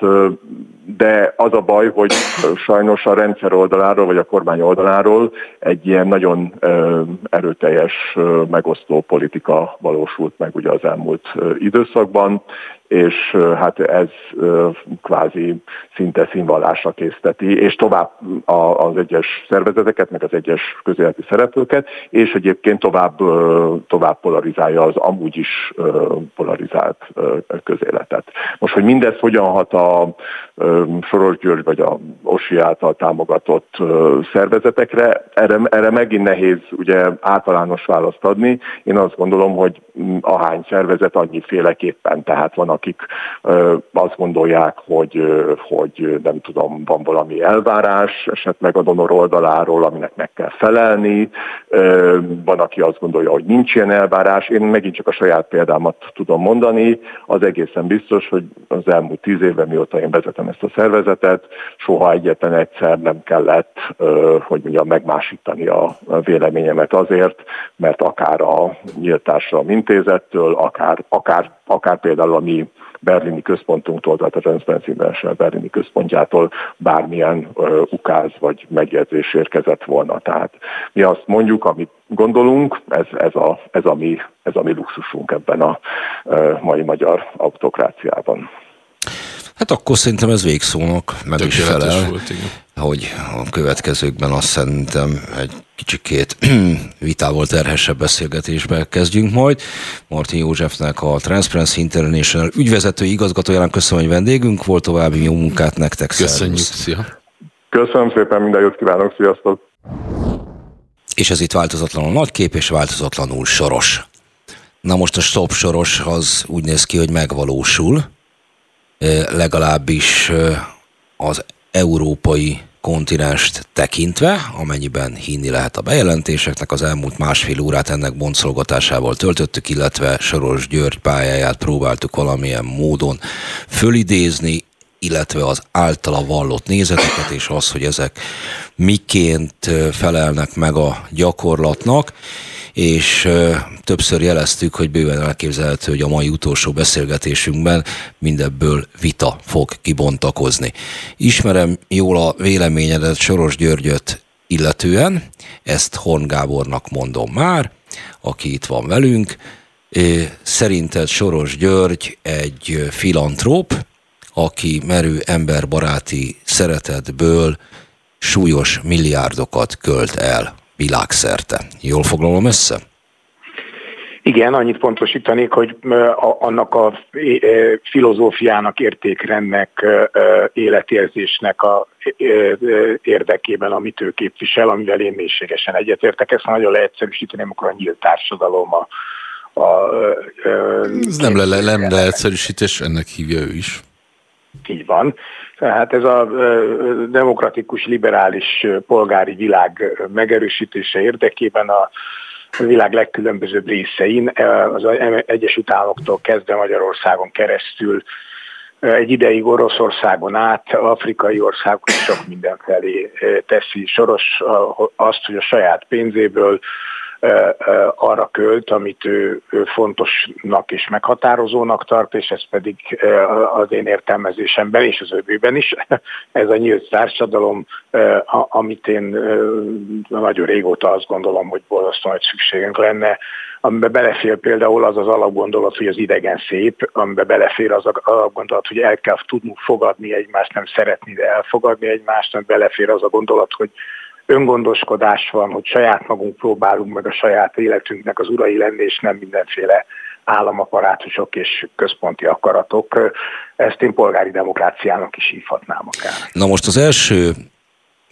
de az a baj, hogy sajnos a rendszer oldaláról, vagy a kormány oldaláról egy ilyen nagyon erőteljes megosztó politika valósult meg ugye az elmúlt időszakban, és hát ez kvázi szinte színvallásra készteti, és tovább az egyes szervezeteket, meg az egyes közéleti szereplőket, és egyébként tovább, tovább polarizálja az amúgy is polarizált közéletet. Most, hogy mindez hogyan hat a Soros György vagy a Osi által támogatott szervezetekre, erre, erre megint nehéz ugye általános választ adni. Én azt gondolom, hogy ahány szervezet annyiféleképpen, tehát van, akik azt gondolják, hogy, hogy nem tudom, van valami elvárás, esetleg a donor oldaláról, aminek meg kell felelni, van, aki azt gondolja, hogy nincs ilyen elvárás. Én megint csak a saját példámat tudom mondani, az egészen biztos, hogy az elmúlt tíz évben, mióta én vezetem ezt a szervezetet, soha egyetlen egyszer nem kellett, hogy mondjam, megmásítani a véleményemet azért, mert akár a nyíltásra intézettől, akár, akár, akár például a mi berlini központunktól, tehát a Transparency International berlini központjától bármilyen uh, ukáz vagy megjegyzés érkezett volna. Tehát mi azt mondjuk, amit gondolunk, ez, ez, a, ez, a, mi, ez a mi luxusunk ebben a uh, mai magyar autokráciában. Hát akkor szerintem ez végszónak meg is felel, volt, igen. Hogy a következőkben azt szerintem egy kicsikét vitával terhesebb beszélgetésbe kezdjünk majd. Martin Józsefnek a Transparency International ügyvezető igazgatójának köszönöm, hogy vendégünk volt, további jó munkát nektek. Köszönjük, szia! Köszönöm szépen, minden jót kívánok, sziasztok! És ez itt változatlanul nagy kép, és változatlanul soros. Na most a stop soros az úgy néz ki, hogy megvalósul, legalábbis az európai kontinenst tekintve, amennyiben hinni lehet a bejelentéseknek, az elmúlt másfél órát ennek boncolgatásával töltöttük, illetve Soros György pályáját próbáltuk valamilyen módon fölidézni, illetve az általa vallott nézeteket, és az, hogy ezek miként felelnek meg a gyakorlatnak, és többször jeleztük, hogy bőven elképzelhető, hogy a mai utolsó beszélgetésünkben mindebből vita fog kibontakozni. Ismerem jól a véleményedet Soros Györgyöt illetően, ezt Horn Gábornak mondom már, aki itt van velünk. Szerinted Soros György egy filantróp, aki merő emberbaráti szeretetből súlyos milliárdokat költ el világszerte. Jól foglalom össze? Igen, annyit pontosítanék, hogy annak a filozófiának, értékrendnek, életérzésnek a érdekében, amit ő képvisel, amivel én mélységesen egyetértek. Ezt nagyon leegyszerűsíteném, akkor a nyílt társadalom, a, a, a Ez nem, le, nem leegyszerűsítés, ennek hívja ő is. Így van. Tehát ez a demokratikus, liberális polgári világ megerősítése érdekében a világ legkülönbözőbb részein, az Egyesült Államoktól kezdve Magyarországon keresztül, egy ideig Oroszországon át, afrikai országok sok mindenfelé teszi soros azt, hogy a saját pénzéből arra költ, amit ő, ő fontosnak és meghatározónak tart, és ez pedig az én értelmezésemben és az övőben is. Ez a nyílt társadalom, amit én nagyon régóta azt gondolom, hogy borzasztó nagy szükségünk lenne, amiben belefér például az az alapgondolat, hogy az idegen szép, amiben belefér az alapgondolat, hogy el kell tudnunk fogadni egymást, nem szeretni, de elfogadni egymást, amiben belefér az a gondolat, hogy öngondoskodás van, hogy saját magunk próbálunk meg a saját életünknek az urai lenni, és nem mindenféle államaparátusok és központi akaratok. Ezt én polgári demokráciának is hívhatnám akár. Na most az első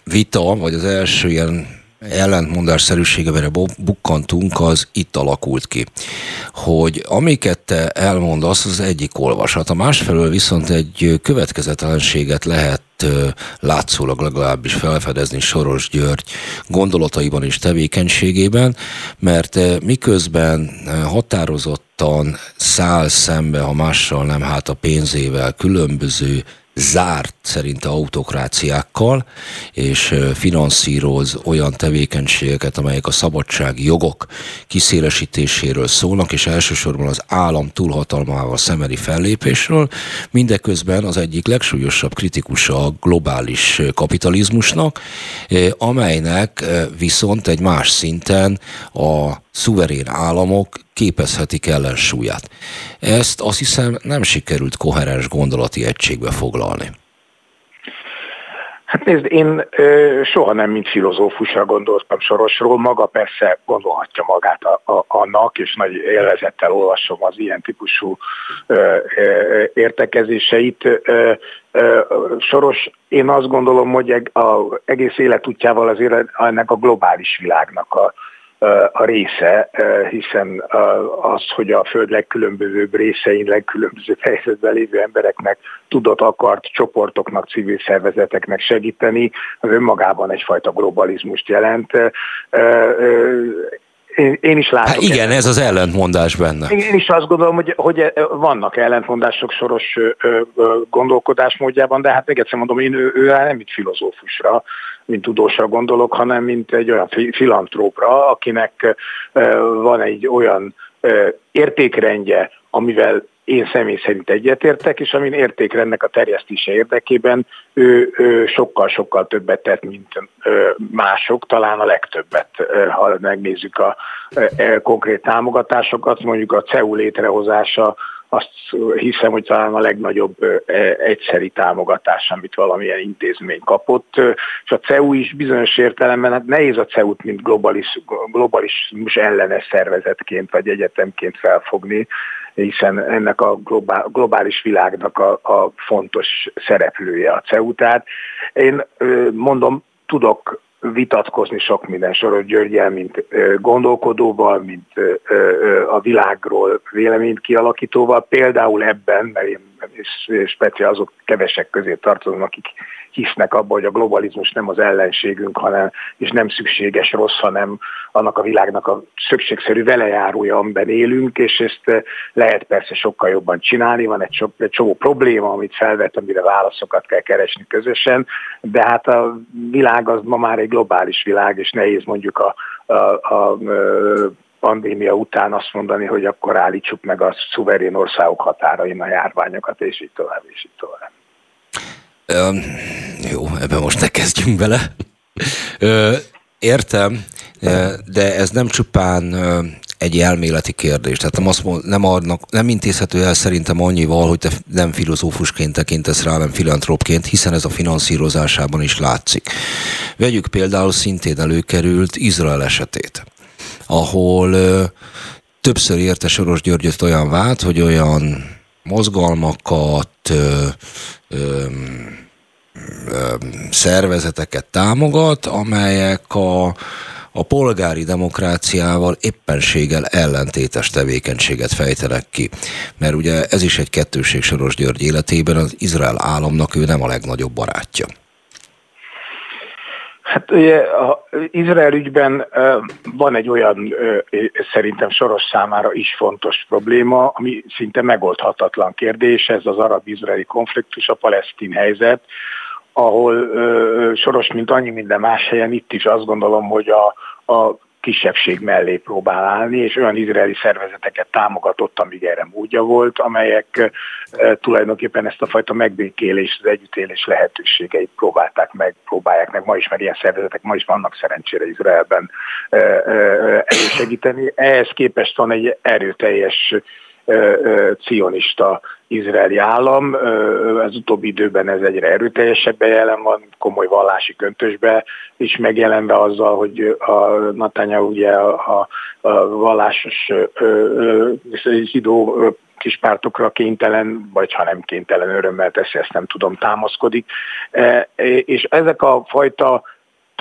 vita, vagy az első ilyen ellentmondásszerűségevere bukkantunk, az itt alakult ki. Hogy amiket te elmondasz, az egyik olvasat. A másfelől viszont egy következetlenséget lehet látszólag legalábbis felfedezni Soros György gondolataiban és tevékenységében, mert miközben határozottan száll szembe, ha mással nem, hát a pénzével különböző zárt szerinte autokráciákkal, és finanszíroz olyan tevékenységeket, amelyek a szabadsági jogok kiszélesítéséről szólnak, és elsősorban az állam túlhatalmával szemeli fellépésről, mindeközben az egyik legsúlyosabb kritikusa a globális kapitalizmusnak, amelynek viszont egy más szinten a szuverén államok képezhetik ellensúlyát. Ezt azt hiszem nem sikerült koherens gondolati egységbe foglalni. Hát nézd, én ö, soha nem mint filozófusra gondoltam Sorosról, maga persze gondolhatja magát a, a, annak, és nagy élvezettel olvasom az ilyen típusú ö, ö, értekezéseit. Ö, ö, Soros, én azt gondolom, hogy az egész életútjával azért ennek a globális világnak a, a része, hiszen az, hogy a Föld legkülönbözőbb részein, legkülönbözőbb helyzetben lévő embereknek tudott, akart csoportoknak, civil szervezeteknek segíteni, az önmagában egyfajta globalizmust jelent én, én is látok. Hát igen, ez az ellentmondás benne. Én is azt gondolom, hogy, hogy vannak ellentmondások soros gondolkodásmódjában, de hát még egyszer mondom, én ő, ő nem mint filozófusra, mint tudósra gondolok, hanem mint egy olyan filantrópra, akinek van egy olyan értékrendje, amivel én személy szerint egyetértek, és amin értékrendnek a terjesztése érdekében ő, sokkal-sokkal többet tett, mint mások, talán a legtöbbet, ha megnézzük a konkrét támogatásokat, mondjuk a CEU létrehozása azt hiszem, hogy talán a legnagyobb egyszeri támogatás, amit valamilyen intézmény kapott, és a CEU is bizonyos értelemben, hát nehéz a CEU-t, mint globalis, globalizmus ellenes szervezetként vagy egyetemként felfogni, hiszen ennek a globális világnak a, a fontos szereplője a CEU. Tehát én mondom, tudok vitatkozni sok minden Soros Györgyel, mint gondolkodóval, mint a világról véleményt kialakítóval. Például ebben, mert én és speciál azok kevesek közé tartozom, akik hisznek abban, hogy a globalizmus nem az ellenségünk, hanem, és nem szükséges rossz, hanem annak a világnak a szükségszerű velejárója, amiben élünk, és ezt lehet persze sokkal jobban csinálni, van egy, so, egy csomó probléma, amit felvet, amire válaszokat kell keresni közösen, de hát a világ az ma már egy globális világ, és nehéz mondjuk a, a, a, a pandémia után azt mondani, hogy akkor állítsuk meg a szuverén országok határain a járványokat, és így tovább, és így tovább. Ö, jó, ebben most ne kezdjünk bele. Értem, de ez nem csupán egy elméleti kérdés. Tehát nem, azt mond, nem, adnak, nem intézhető el szerintem annyival, hogy te nem filozófusként tekintesz rá, nem filantrópként, hiszen ez a finanszírozásában is látszik. Vegyük például szintén előkerült Izrael esetét ahol többször érte Soros Györgyöt olyan vált, hogy olyan mozgalmakat, ö, ö, ö, szervezeteket támogat, amelyek a, a polgári demokráciával éppenséggel ellentétes tevékenységet fejtenek ki. Mert ugye ez is egy kettőség Soros György életében, az Izrael államnak ő nem a legnagyobb barátja. Hát ugye Izrael ügyben van egy olyan szerintem Soros számára is fontos probléma, ami szinte megoldhatatlan kérdés, ez az arab-izraeli konfliktus, a palesztin helyzet, ahol Soros, mint annyi minden más helyen, itt is azt gondolom, hogy a, a kisebbség mellé próbál állni, és olyan izraeli szervezeteket támogatott, amíg erre módja volt, amelyek tulajdonképpen ezt a fajta megbékélés, az együttélés lehetőségeit próbálták meg, próbálják meg ma is, mert ilyen szervezetek ma is vannak szerencsére Izraelben elősegíteni. Ehhez képest van egy erőteljes cionista izraeli állam. Az utóbbi időben ez egyre erőteljesebben jelen van, komoly vallási köntösbe is megjelenve azzal, hogy a Natánya ugye a, a vallásos zsidó kispártokra kénytelen, vagy ha nem kénytelen örömmel teszi, ezt nem tudom, támaszkodik. És ezek a fajta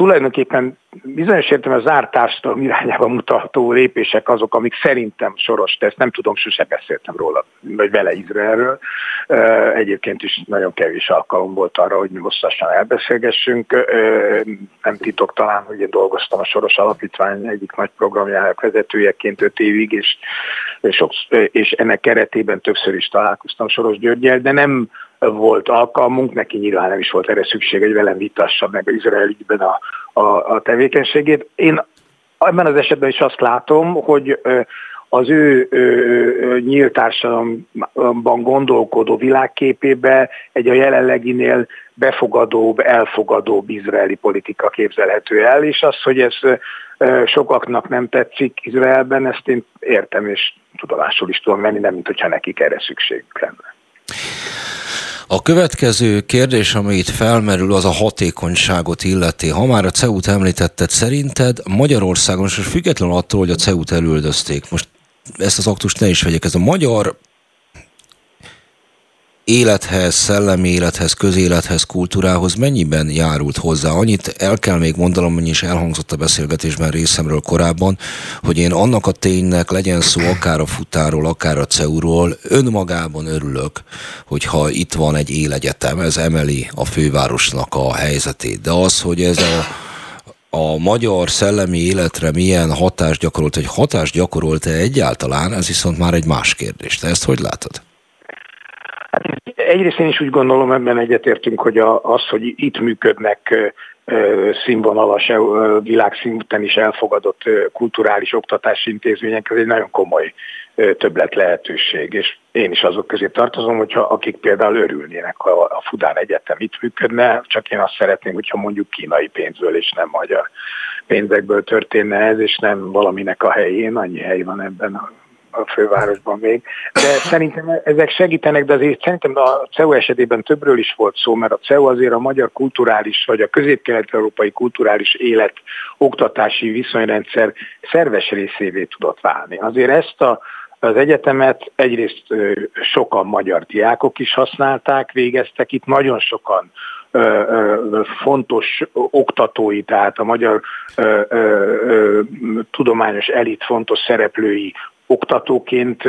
tulajdonképpen bizonyos a zárt társadalom irányába mutató lépések azok, amik szerintem soros tesz, nem tudom, sose beszéltem róla, vagy vele Izraelről. Egyébként is nagyon kevés alkalom volt arra, hogy mi hosszasan elbeszélgessünk. Nem titok talán, hogy én dolgoztam a Soros Alapítvány egyik nagy programjának vezetőjeként öt évig, és, és, és ennek keretében többször is találkoztam Soros Györgyel, de nem volt alkalmunk, neki nyilván nem is volt erre szükség, hogy velem vitassa meg az Izrael ügyben a, a, a tevékenységét. Én ebben az esetben is azt látom, hogy az ő nyílt gondolkodó világképébe egy a jelenleginél befogadóbb, elfogadóbb izraeli politika képzelhető el, és az, hogy ez sokaknak nem tetszik Izraelben, ezt én értem, és tudomásul is tudom venni, nem mint hogyha nekik erre szükségük lenne. A következő kérdés, ami itt felmerül, az a hatékonyságot illeti. Ha már a CEU-t említetted, szerinted Magyarországon, és függetlenül attól, hogy a CEU-t elüldözték, most ezt az aktust ne is vegyek, ez a magyar élethez, szellemi élethez, közélethez, kultúrához mennyiben járult hozzá? Annyit el kell még mondanom, hogy is elhangzott a beszélgetésben részemről korábban, hogy én annak a ténynek legyen szó akár a futáról, akár a CEU-ról, önmagában örülök, hogyha itt van egy élegyetem, ez emeli a fővárosnak a helyzetét. De az, hogy ez a a magyar szellemi életre milyen hatást gyakorolt, hogy hatást gyakorolt-e egyáltalán, ez viszont már egy más kérdés. Te ezt hogy látod? Egyrészt én is úgy gondolom, ebben egyetértünk, hogy a, az, hogy itt működnek színvonalas, világszinten is elfogadott kulturális oktatási intézmények, ez egy nagyon komoly többlet lehetőség, és én is azok közé tartozom, hogyha akik például örülnének, ha a Fudán Egyetem itt működne, csak én azt szeretném, hogyha mondjuk kínai pénzből és nem magyar pénzekből történne ez, és nem valaminek a helyén, annyi hely van ebben a fővárosban még. De szerintem ezek segítenek, de azért szerintem a CEU esetében többről is volt szó, mert a CEU azért a magyar kulturális, vagy a közép-kelet-európai kulturális élet oktatási viszonyrendszer szerves részévé tudott válni. Azért ezt a az egyetemet egyrészt sokan magyar diákok is használták, végeztek itt, nagyon sokan fontos oktatói, tehát a magyar tudományos elit fontos szereplői oktatóként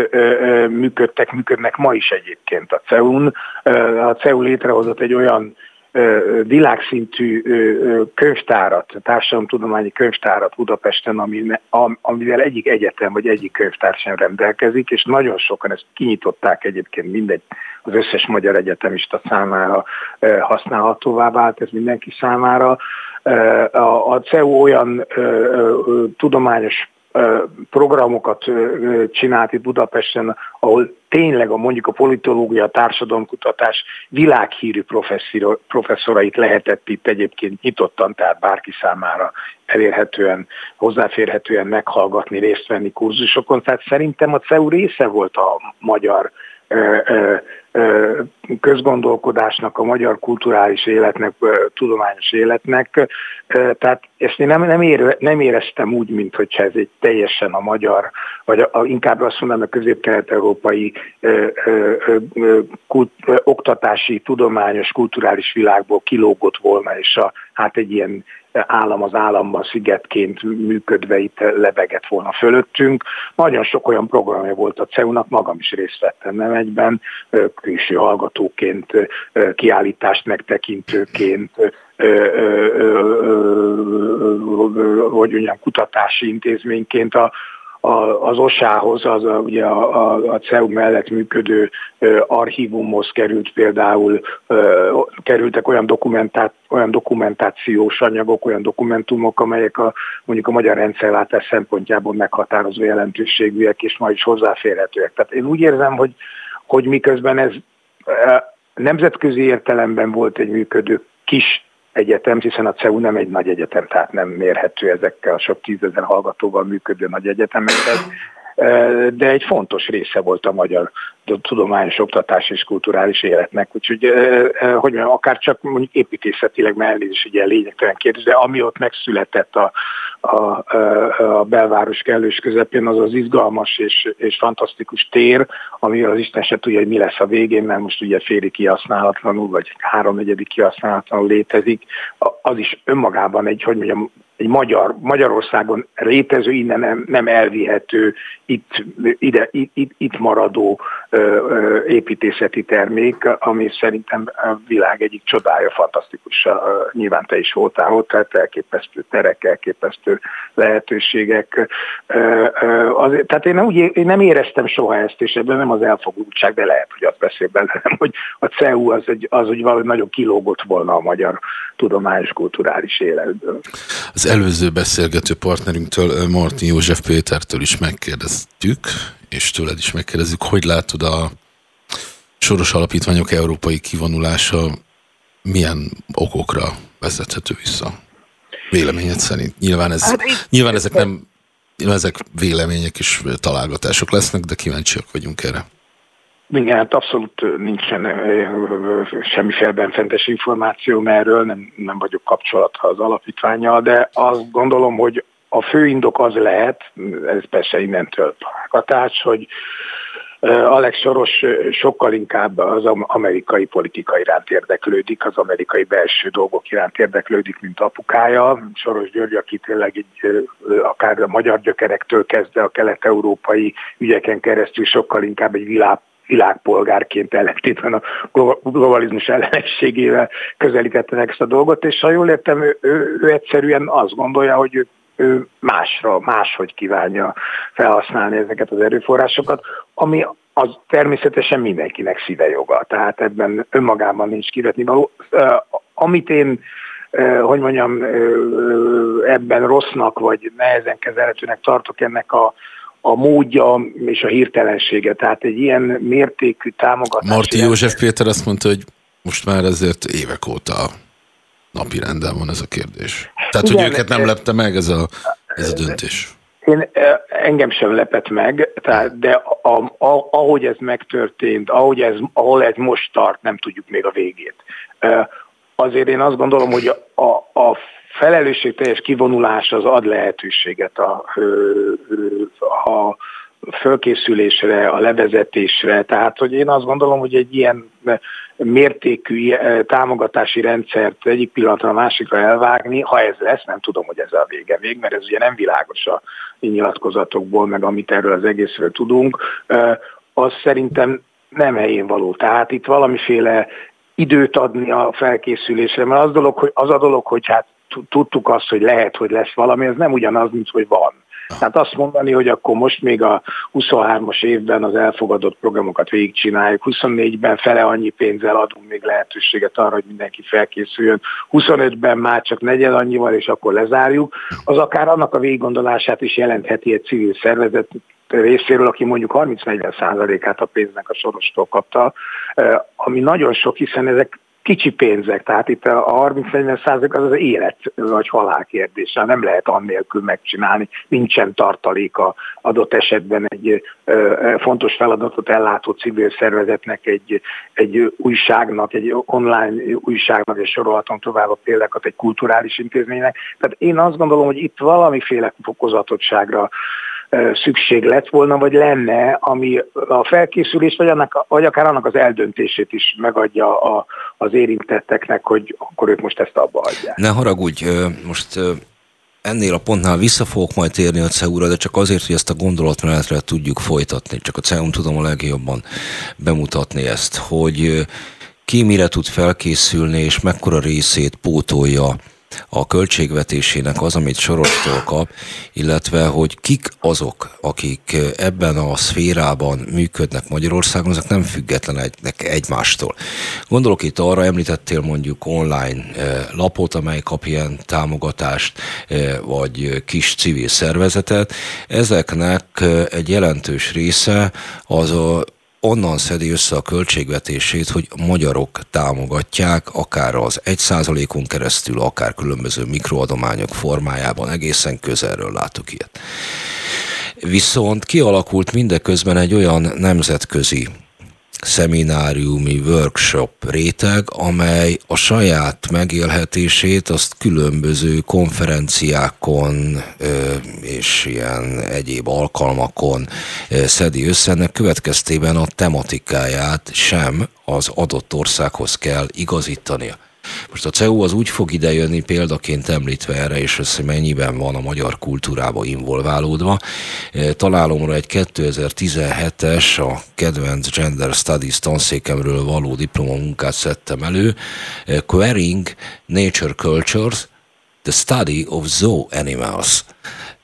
működtek, működnek ma is egyébként a CEU-n. A CEU létrehozott egy olyan világszintű könyvtárat, társadalomtudományi könyvtárat Budapesten, amivel egyik egyetem vagy egyik könyvtár sem rendelkezik, és nagyon sokan ezt kinyitották egyébként mindegy, az összes magyar egyetemista számára használhatóvá vált, ez mindenki számára. A CEU olyan tudományos programokat csinált itt Budapesten, ahol tényleg a mondjuk a politológia, a társadalomkutatás világhírű professzorait lehetett itt egyébként nyitottan, tehát bárki számára elérhetően, hozzáférhetően meghallgatni, részt venni kurzusokon. Tehát szerintem a CEU része volt a magyar közgondolkodásnak, a magyar kulturális életnek, tudományos életnek. Tehát ezt én nem, nem, ére, nem éreztem úgy, mint hogyha ez egy teljesen a magyar, vagy a, inkább azt mondanám a közép-kelet-európai kult, oktatási, tudományos, kulturális világból kilógott volna, és a, hát egy ilyen állam az államban szigetként működve itt lebegett volna fölöttünk. Nagyon sok olyan programja volt a CEU-nak, magam is részt vettem nem egyben, külső hallgatóként, kiállítást megtekintőként, hogy mondjam, kutatási intézményként a, az OSA-hoz, az a, ugye a, a, a CEU mellett működő archívumhoz került például, kerültek olyan, dokumentát, olyan dokumentációs anyagok, olyan dokumentumok, amelyek a, mondjuk a magyar rendszerváltás szempontjából meghatározó jelentőségűek, és ma is hozzáférhetőek. Tehát én úgy érzem, hogy, hogy miközben ez nemzetközi értelemben volt egy működő kis egyetem, hiszen a CEU nem egy nagy egyetem, tehát nem mérhető ezekkel a sok tízezer hallgatóval működő nagy egyetemekhez, de egy fontos része volt a magyar tudományos, oktatás és kulturális életnek. Úgyhogy, hogy mondjam, akár csak mondjuk építészetileg, mert elnézést ugye lényegtelen kérdés, de ami ott megszületett a, a, a belváros kellős közepén, az az izgalmas és, és fantasztikus tér, ami az Isten se tudja, hogy mi lesz a végén, mert most ugye féli kihasználatlanul, vagy háromnegyedik kihasználatlanul létezik, az is önmagában egy, hogy mondjam, egy magyar, Magyarországon létező, innen nem, nem elvihető, itt, ide, itt, itt maradó építészeti termék, ami szerintem a világ egyik csodája, fantasztikus. Nyilván te is voltál ott, tehát elképesztő terek, elképesztő lehetőségek. Azért, tehát én nem, úgy, én nem éreztem soha ezt, és ebben nem az elfogultság, de lehet, hogy azt beszél belőlem, hogy a CEU az, egy, az hogy valahogy nagyon kilógott volna a magyar tudományos kulturális életből. Az előző beszélgető partnerünktől, Martin József Pétertől is megkérdeztük, és tőled is megkérdezzük, hogy látod a soros alapítványok európai kivonulása milyen okokra vezethető vissza? Véleményed szerint. Nyilván, ez, hát nyilván ezek nem ezek vélemények és találgatások lesznek, de kíváncsiak vagyunk erre. Igen, hát abszolút nincsen semmiféle benfentes információ erről, nem, nem vagyok kapcsolatha az alapítványjal, de azt gondolom, hogy a fő indok az lehet, ez persze innentől hatás, hogy Alex Soros sokkal inkább az amerikai politika iránt érdeklődik, az amerikai belső dolgok iránt érdeklődik, mint apukája. Soros György, aki tényleg egy, akár a magyar gyökerektől kezdve a kelet-európai ügyeken keresztül sokkal inkább egy világ világpolgárként ellentétben a globalizmus ellenességével közelítette meg ezt a dolgot, és ha jól értem, ő, ő, ő egyszerűen azt gondolja, hogy ő ő másra, máshogy kívánja felhasználni ezeket az erőforrásokat, ami az természetesen mindenkinek szíve joga. Tehát ebben önmagában nincs kivetni való. Amit én hogy mondjam, ebben rossznak, vagy nehezen kezelhetőnek tartok ennek a, a módja és a hirtelensége. Tehát egy ilyen mértékű támogatás. Marti József Péter azt mondta, hogy most már ezért évek óta napi renden van ez a kérdés. Tehát, Igen, hogy őket nem lepte meg ez a, ez a döntés. Én, engem sem lepett meg, tehát, de a, a, ahogy ez megtörtént, ahogy ez, ahol ez most tart, nem tudjuk még a végét. Azért én azt gondolom, hogy a, a felelősségteljes kivonulás az ad lehetőséget a, a fölkészülésre, a levezetésre. Tehát, hogy én azt gondolom, hogy egy ilyen mértékű eh, támogatási rendszert egyik pillanatra a másikra elvágni, ha ez lesz, nem tudom, hogy ez a vége vég, mert ez ugye nem világos a nyilatkozatokból, meg amit erről az egészről tudunk, az szerintem nem helyén való. Tehát itt valamiféle időt adni a felkészülésre, mert az, dolog, hogy, az a dolog, hogy hát tudtuk azt, hogy lehet, hogy lesz valami, ez nem ugyanaz, mint hogy van. Tehát azt mondani, hogy akkor most még a 23-as évben az elfogadott programokat végigcsináljuk, 24-ben fele annyi pénzzel adunk még lehetőséget arra, hogy mindenki felkészüljön, 25-ben már csak negyed annyival, és akkor lezárjuk, az akár annak a végiggondolását is jelentheti egy civil szervezet, részéről, aki mondjuk 30-40 százalékát a pénznek a sorostól kapta, ami nagyon sok, hiszen ezek kicsi pénzek, tehát itt a 30-40 százalék az az élet vagy halál kérdése, nem lehet annélkül megcsinálni, nincsen tartaléka adott esetben egy fontos feladatot ellátó civil szervezetnek, egy, egy újságnak, egy online újságnak, és sorolhatom tovább a példákat egy kulturális intézménynek. Tehát én azt gondolom, hogy itt valamiféle fokozatottságra szükség lett volna, vagy lenne, ami a felkészülést, vagy, annak, vagy akár annak az eldöntését is megadja a, az érintetteknek, hogy akkor ők most ezt abba adják. Ne haragudj, most ennél a pontnál vissza fogok majd térni a CEU-ra, de csak azért, hogy ezt a gondolatmenetre tudjuk folytatni. Csak a CEU-n tudom a legjobban bemutatni ezt, hogy ki mire tud felkészülni, és mekkora részét pótolja a költségvetésének az, amit Sorostól kap, illetve hogy kik azok, akik ebben a szférában működnek Magyarországon, azok nem függetlenek egymástól. Gondolok itt arra, említettél mondjuk online eh, lapot, amely kap ilyen támogatást, eh, vagy kis civil szervezetet. Ezeknek eh, egy jelentős része az a onnan szedi össze a költségvetését, hogy magyarok támogatják, akár az 1%-on keresztül, akár különböző mikroadományok formájában, egészen közelről látok ilyet. Viszont kialakult mindeközben egy olyan nemzetközi szemináriumi workshop réteg, amely a saját megélhetését azt különböző konferenciákon és ilyen egyéb alkalmakon szedi össze. Ennek következtében a tematikáját sem az adott országhoz kell igazítania. Most a CEU az úgy fog idejönni példaként említve erre, és ez mennyiben van a magyar kultúrába involválódva. E, találomra egy 2017-es, a kedvenc Gender Studies tanszékemről való diplomamunkát szedtem elő, e, Querying Nature Cultures, The Study of Zoo Animals.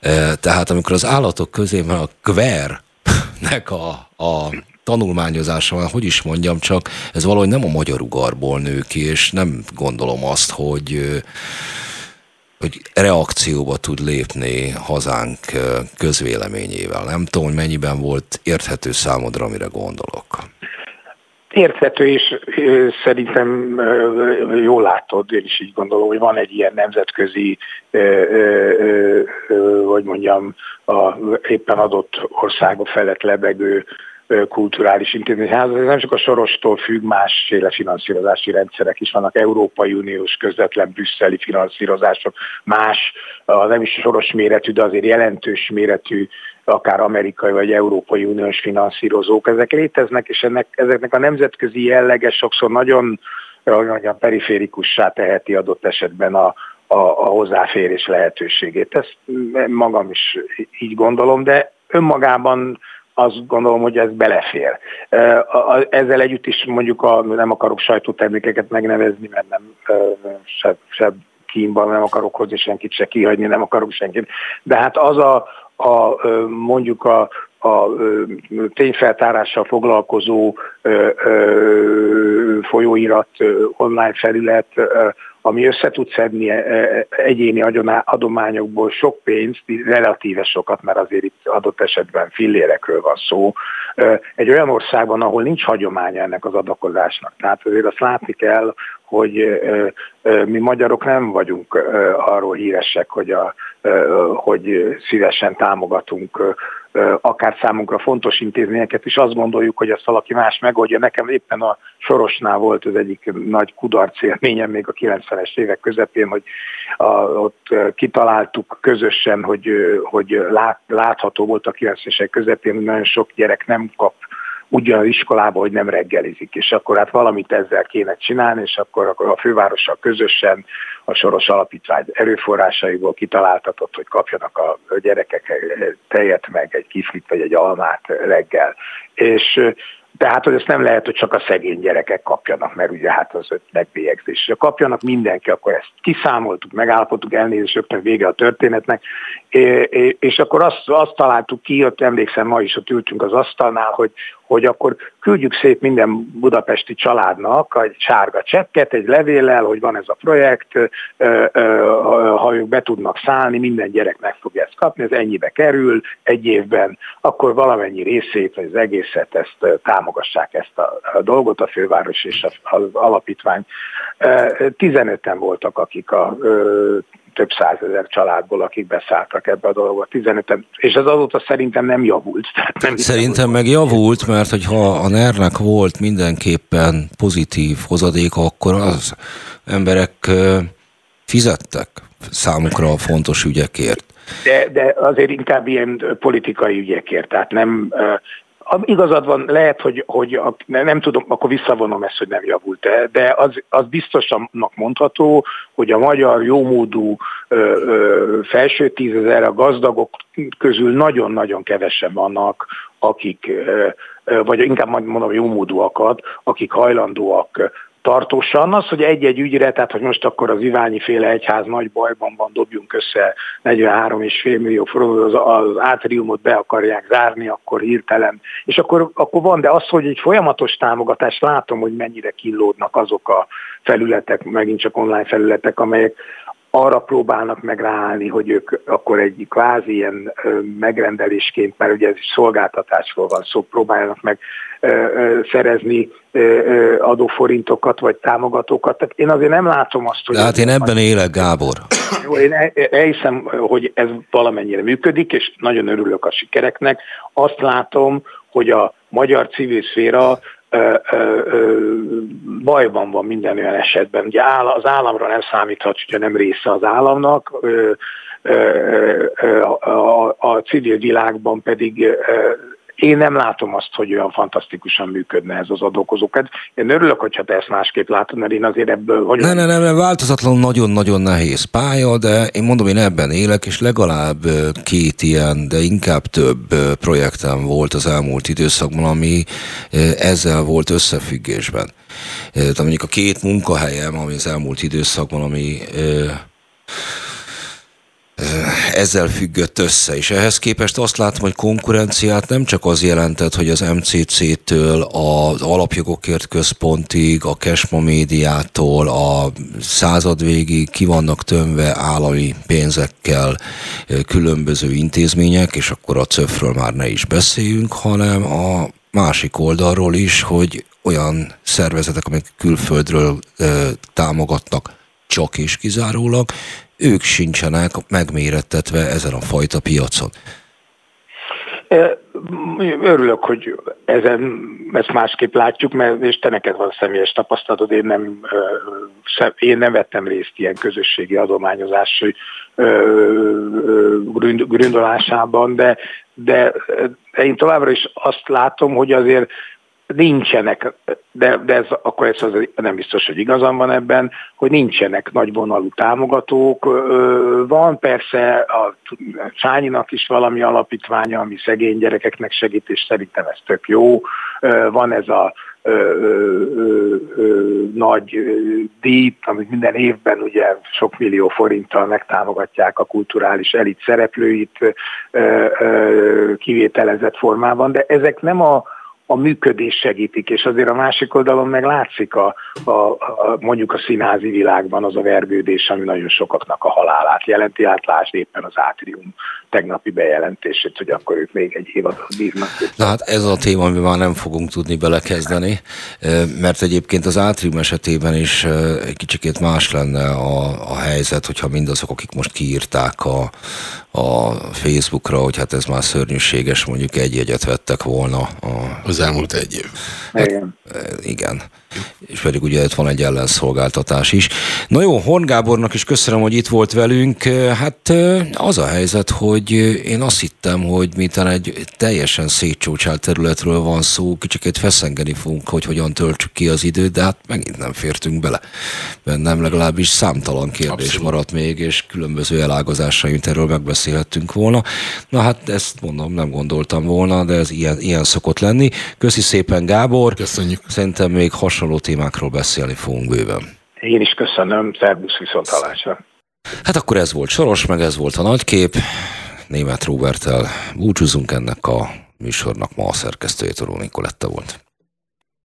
E, tehát amikor az állatok közé van a queer nek a, a tanulmányozása van, hogy is mondjam, csak ez valahogy nem a magyar ugarból nő ki, és nem gondolom azt, hogy hogy reakcióba tud lépni hazánk közvéleményével. Nem tudom, hogy mennyiben volt érthető számodra, amire gondolok. Érthető, és szerintem jól látod, én is így gondolom, hogy van egy ilyen nemzetközi, hogy mondjam, a éppen adott országba felett lebegő kulturális intézményház. Ez nem csak a sorostól függ, másféle finanszírozási rendszerek is vannak, Európai Uniós közvetlen brüsszeli finanszírozások, más, nem is soros méretű, de azért jelentős méretű akár amerikai vagy európai uniós finanszírozók, ezek léteznek, és ennek, ezeknek a nemzetközi jellege sokszor nagyon mondjam, periférikussá teheti adott esetben a, a, a hozzáférés lehetőségét. Ezt magam is így gondolom, de önmagában azt gondolom, hogy ez belefér. Ezzel együtt is mondjuk a, nem akarok sajtótermékeket megnevezni, mert nem se, se kínban nem akarok hozni senkit, se kihagyni nem akarok senkit, de hát az a, a mondjuk a, a tényfeltárással foglalkozó folyóirat online felület, ami össze tud szedni egyéni adományokból sok pénzt, relatíve sokat, mert azért itt adott esetben fillérekről van szó, egy olyan országban, ahol nincs hagyománya ennek az adakozásnak. Tehát azért azt látni kell, hogy mi magyarok nem vagyunk arról híresek, hogy, a, hogy szívesen támogatunk akár számunkra fontos intézményeket, és azt gondoljuk, hogy ezt valaki más megoldja. Nekem éppen a Sorosnál volt az egyik nagy kudarc élményem még a 90-es évek közepén, hogy a, ott kitaláltuk közösen, hogy, hogy lát, látható volt a 90-es évek közepén, hogy nagyon sok gyerek nem kap ugyan az iskolába, hogy nem reggelizik, és akkor hát valamit ezzel kéne csinálni, és akkor a fővárossal közösen a Soros Alapítvány erőforrásaiból kitaláltatott, hogy kapjanak a gyerekek tejet meg egy kiflit vagy egy almát reggel. És tehát, hogy ezt nem lehet, hogy csak a szegény gyerekek kapjanak, mert ugye hát az öt megbélyegzés. Ha kapjanak mindenki, akkor ezt kiszámoltuk, megállapodtuk, elnézést, rögtön vége a történetnek, és akkor azt, azt találtuk ki, ott emlékszem, ma is ott ültünk az asztalnál, hogy, hogy akkor küldjük szét minden budapesti családnak egy sárga csekket, egy levéllel, hogy van ez a projekt, ha ők be tudnak szállni, minden gyerek meg fogja ezt kapni, ez ennyibe kerül egy évben, akkor valamennyi részét, vagy az egészet ezt támogassák ezt a dolgot, a főváros és az alapítvány. 15-en voltak, akik a több százezer családból, akik beszálltak ebbe a dologba, 15 és az azóta szerintem nem javult. Tehát nem szerintem meg javult, mert hogyha a ner volt mindenképpen pozitív hozadéka, akkor az emberek fizettek számukra a fontos ügyekért. De, de azért inkább ilyen politikai ügyekért, tehát nem, igazad van, lehet, hogy, hogy nem tudom, akkor visszavonom ezt, hogy nem javult -e, de az, az biztosabbnak mondható, hogy a magyar jómódú felső tízezer a gazdagok közül nagyon-nagyon kevesen vannak, akik, vagy inkább mondom jómódúakat, akik hajlandóak tartósan. Az, hogy egy-egy ügyre, tehát hogy most akkor az Iványi féle egyház nagy bajban van, dobjunk össze 43,5 millió forint, az, az átriumot be akarják zárni, akkor hirtelen. És akkor, akkor van, de az, hogy egy folyamatos támogatást látom, hogy mennyire killódnak azok a felületek, megint csak online felületek, amelyek arra próbálnak meg hogy ők akkor egy kvázi ilyen megrendelésként, mert ugye ez is szolgáltatásról van szó, próbálnak meg szerezni adóforintokat vagy támogatókat. Tehát én azért nem látom azt, hogy... De hát én ebben élek, Gábor. Én elhiszem, hogy ez valamennyire működik, és nagyon örülök a sikereknek. Azt látom, hogy a magyar civil szféra bajban van minden olyan esetben. Ugye az államra nem számíthat, hogyha nem része az államnak, a civil világban pedig én nem látom azt, hogy olyan fantasztikusan működne ez az adókozókat. Én örülök, hogyha te ezt másképp látod, mert én azért ebből... Hogy nem, nem, nem, nem, változatlan nagyon-nagyon nehéz pálya, de én mondom, én ebben élek, és legalább két ilyen, de inkább több projektem volt az elmúlt időszakban, ami ezzel volt összefüggésben. Tehát mondjuk a két munkahelyem, ami az elmúlt időszakban, ami ezzel függött össze, és ehhez képest azt látom, hogy konkurenciát nem csak az jelentett, hogy az MCC-től az alapjogokért központig, a Kesma médiától a századvégig ki vannak tömve állami pénzekkel különböző intézmények, és akkor a cöfről már ne is beszéljünk, hanem a másik oldalról is, hogy olyan szervezetek, amik külföldről ö, támogatnak csak és kizárólag, ők sincsenek megmérettetve ezen a fajta piacon. Örülök, hogy ezen, ezt másképp látjuk, mert és te neked van személyes tapasztalatod, én nem, én nem vettem részt ilyen közösségi adományozás gründolásában, de, de én továbbra is azt látom, hogy azért nincsenek, de, de ez, akkor ez az nem biztos, hogy igazam van ebben, hogy nincsenek nagyvonalú támogatók. Van persze a Sányinak is valami alapítványa, ami szegény gyerekeknek segít, és szerintem ez tök jó. Van ez a ö, ö, ö, nagy díj, amit minden évben ugye sok millió forinttal megtámogatják a kulturális elit szereplőit kivételezett formában, de ezek nem a a működés segítik, és azért a másik oldalon meg látszik a, a, a, mondjuk a színházi világban az a vergődés, ami nagyon sokaknak a halálát jelenti, hát éppen az átrium tegnapi bejelentését, hogy akkor ők még egy évadot bírnak. Na hát ez a téma, amiben már nem fogunk tudni belekezdeni, mert egyébként az átrium esetében is egy kicsikét más lenne a, a helyzet, hogyha mindazok, akik most kiírták a, a Facebookra, hogy hát ez már szörnyűséges, mondjuk egy jegyet vettek volna. A... Az elmúlt egy év. Igen. Hát, igen és pedig ugye itt van egy ellenszolgáltatás is. Na jó, Horn Gábornak is köszönöm, hogy itt volt velünk. Hát az a helyzet, hogy én azt hittem, hogy miután egy teljesen szétcsócsált területről van szó, kicsit feszengeni fogunk, hogy hogyan töltsük ki az időt, de hát megint nem fértünk bele. Bennem legalábbis számtalan kérdés Abszolút. maradt még, és különböző elágazásaint erről megbeszélhettünk volna. Na hát ezt mondom, nem gondoltam volna, de ez ilyen, ilyen szokott lenni. Köszi szépen Gábor. Köszönjük. Szerintem még has hasonló témákról beszélni fogunk bőven. Én is köszönöm, szervusz viszont hallásra. Hát akkor ez volt Soros, meg ez volt a nagykép. Német Robertel búcsúzunk ennek a műsornak ma a szerkesztője Toró Nikoletta volt.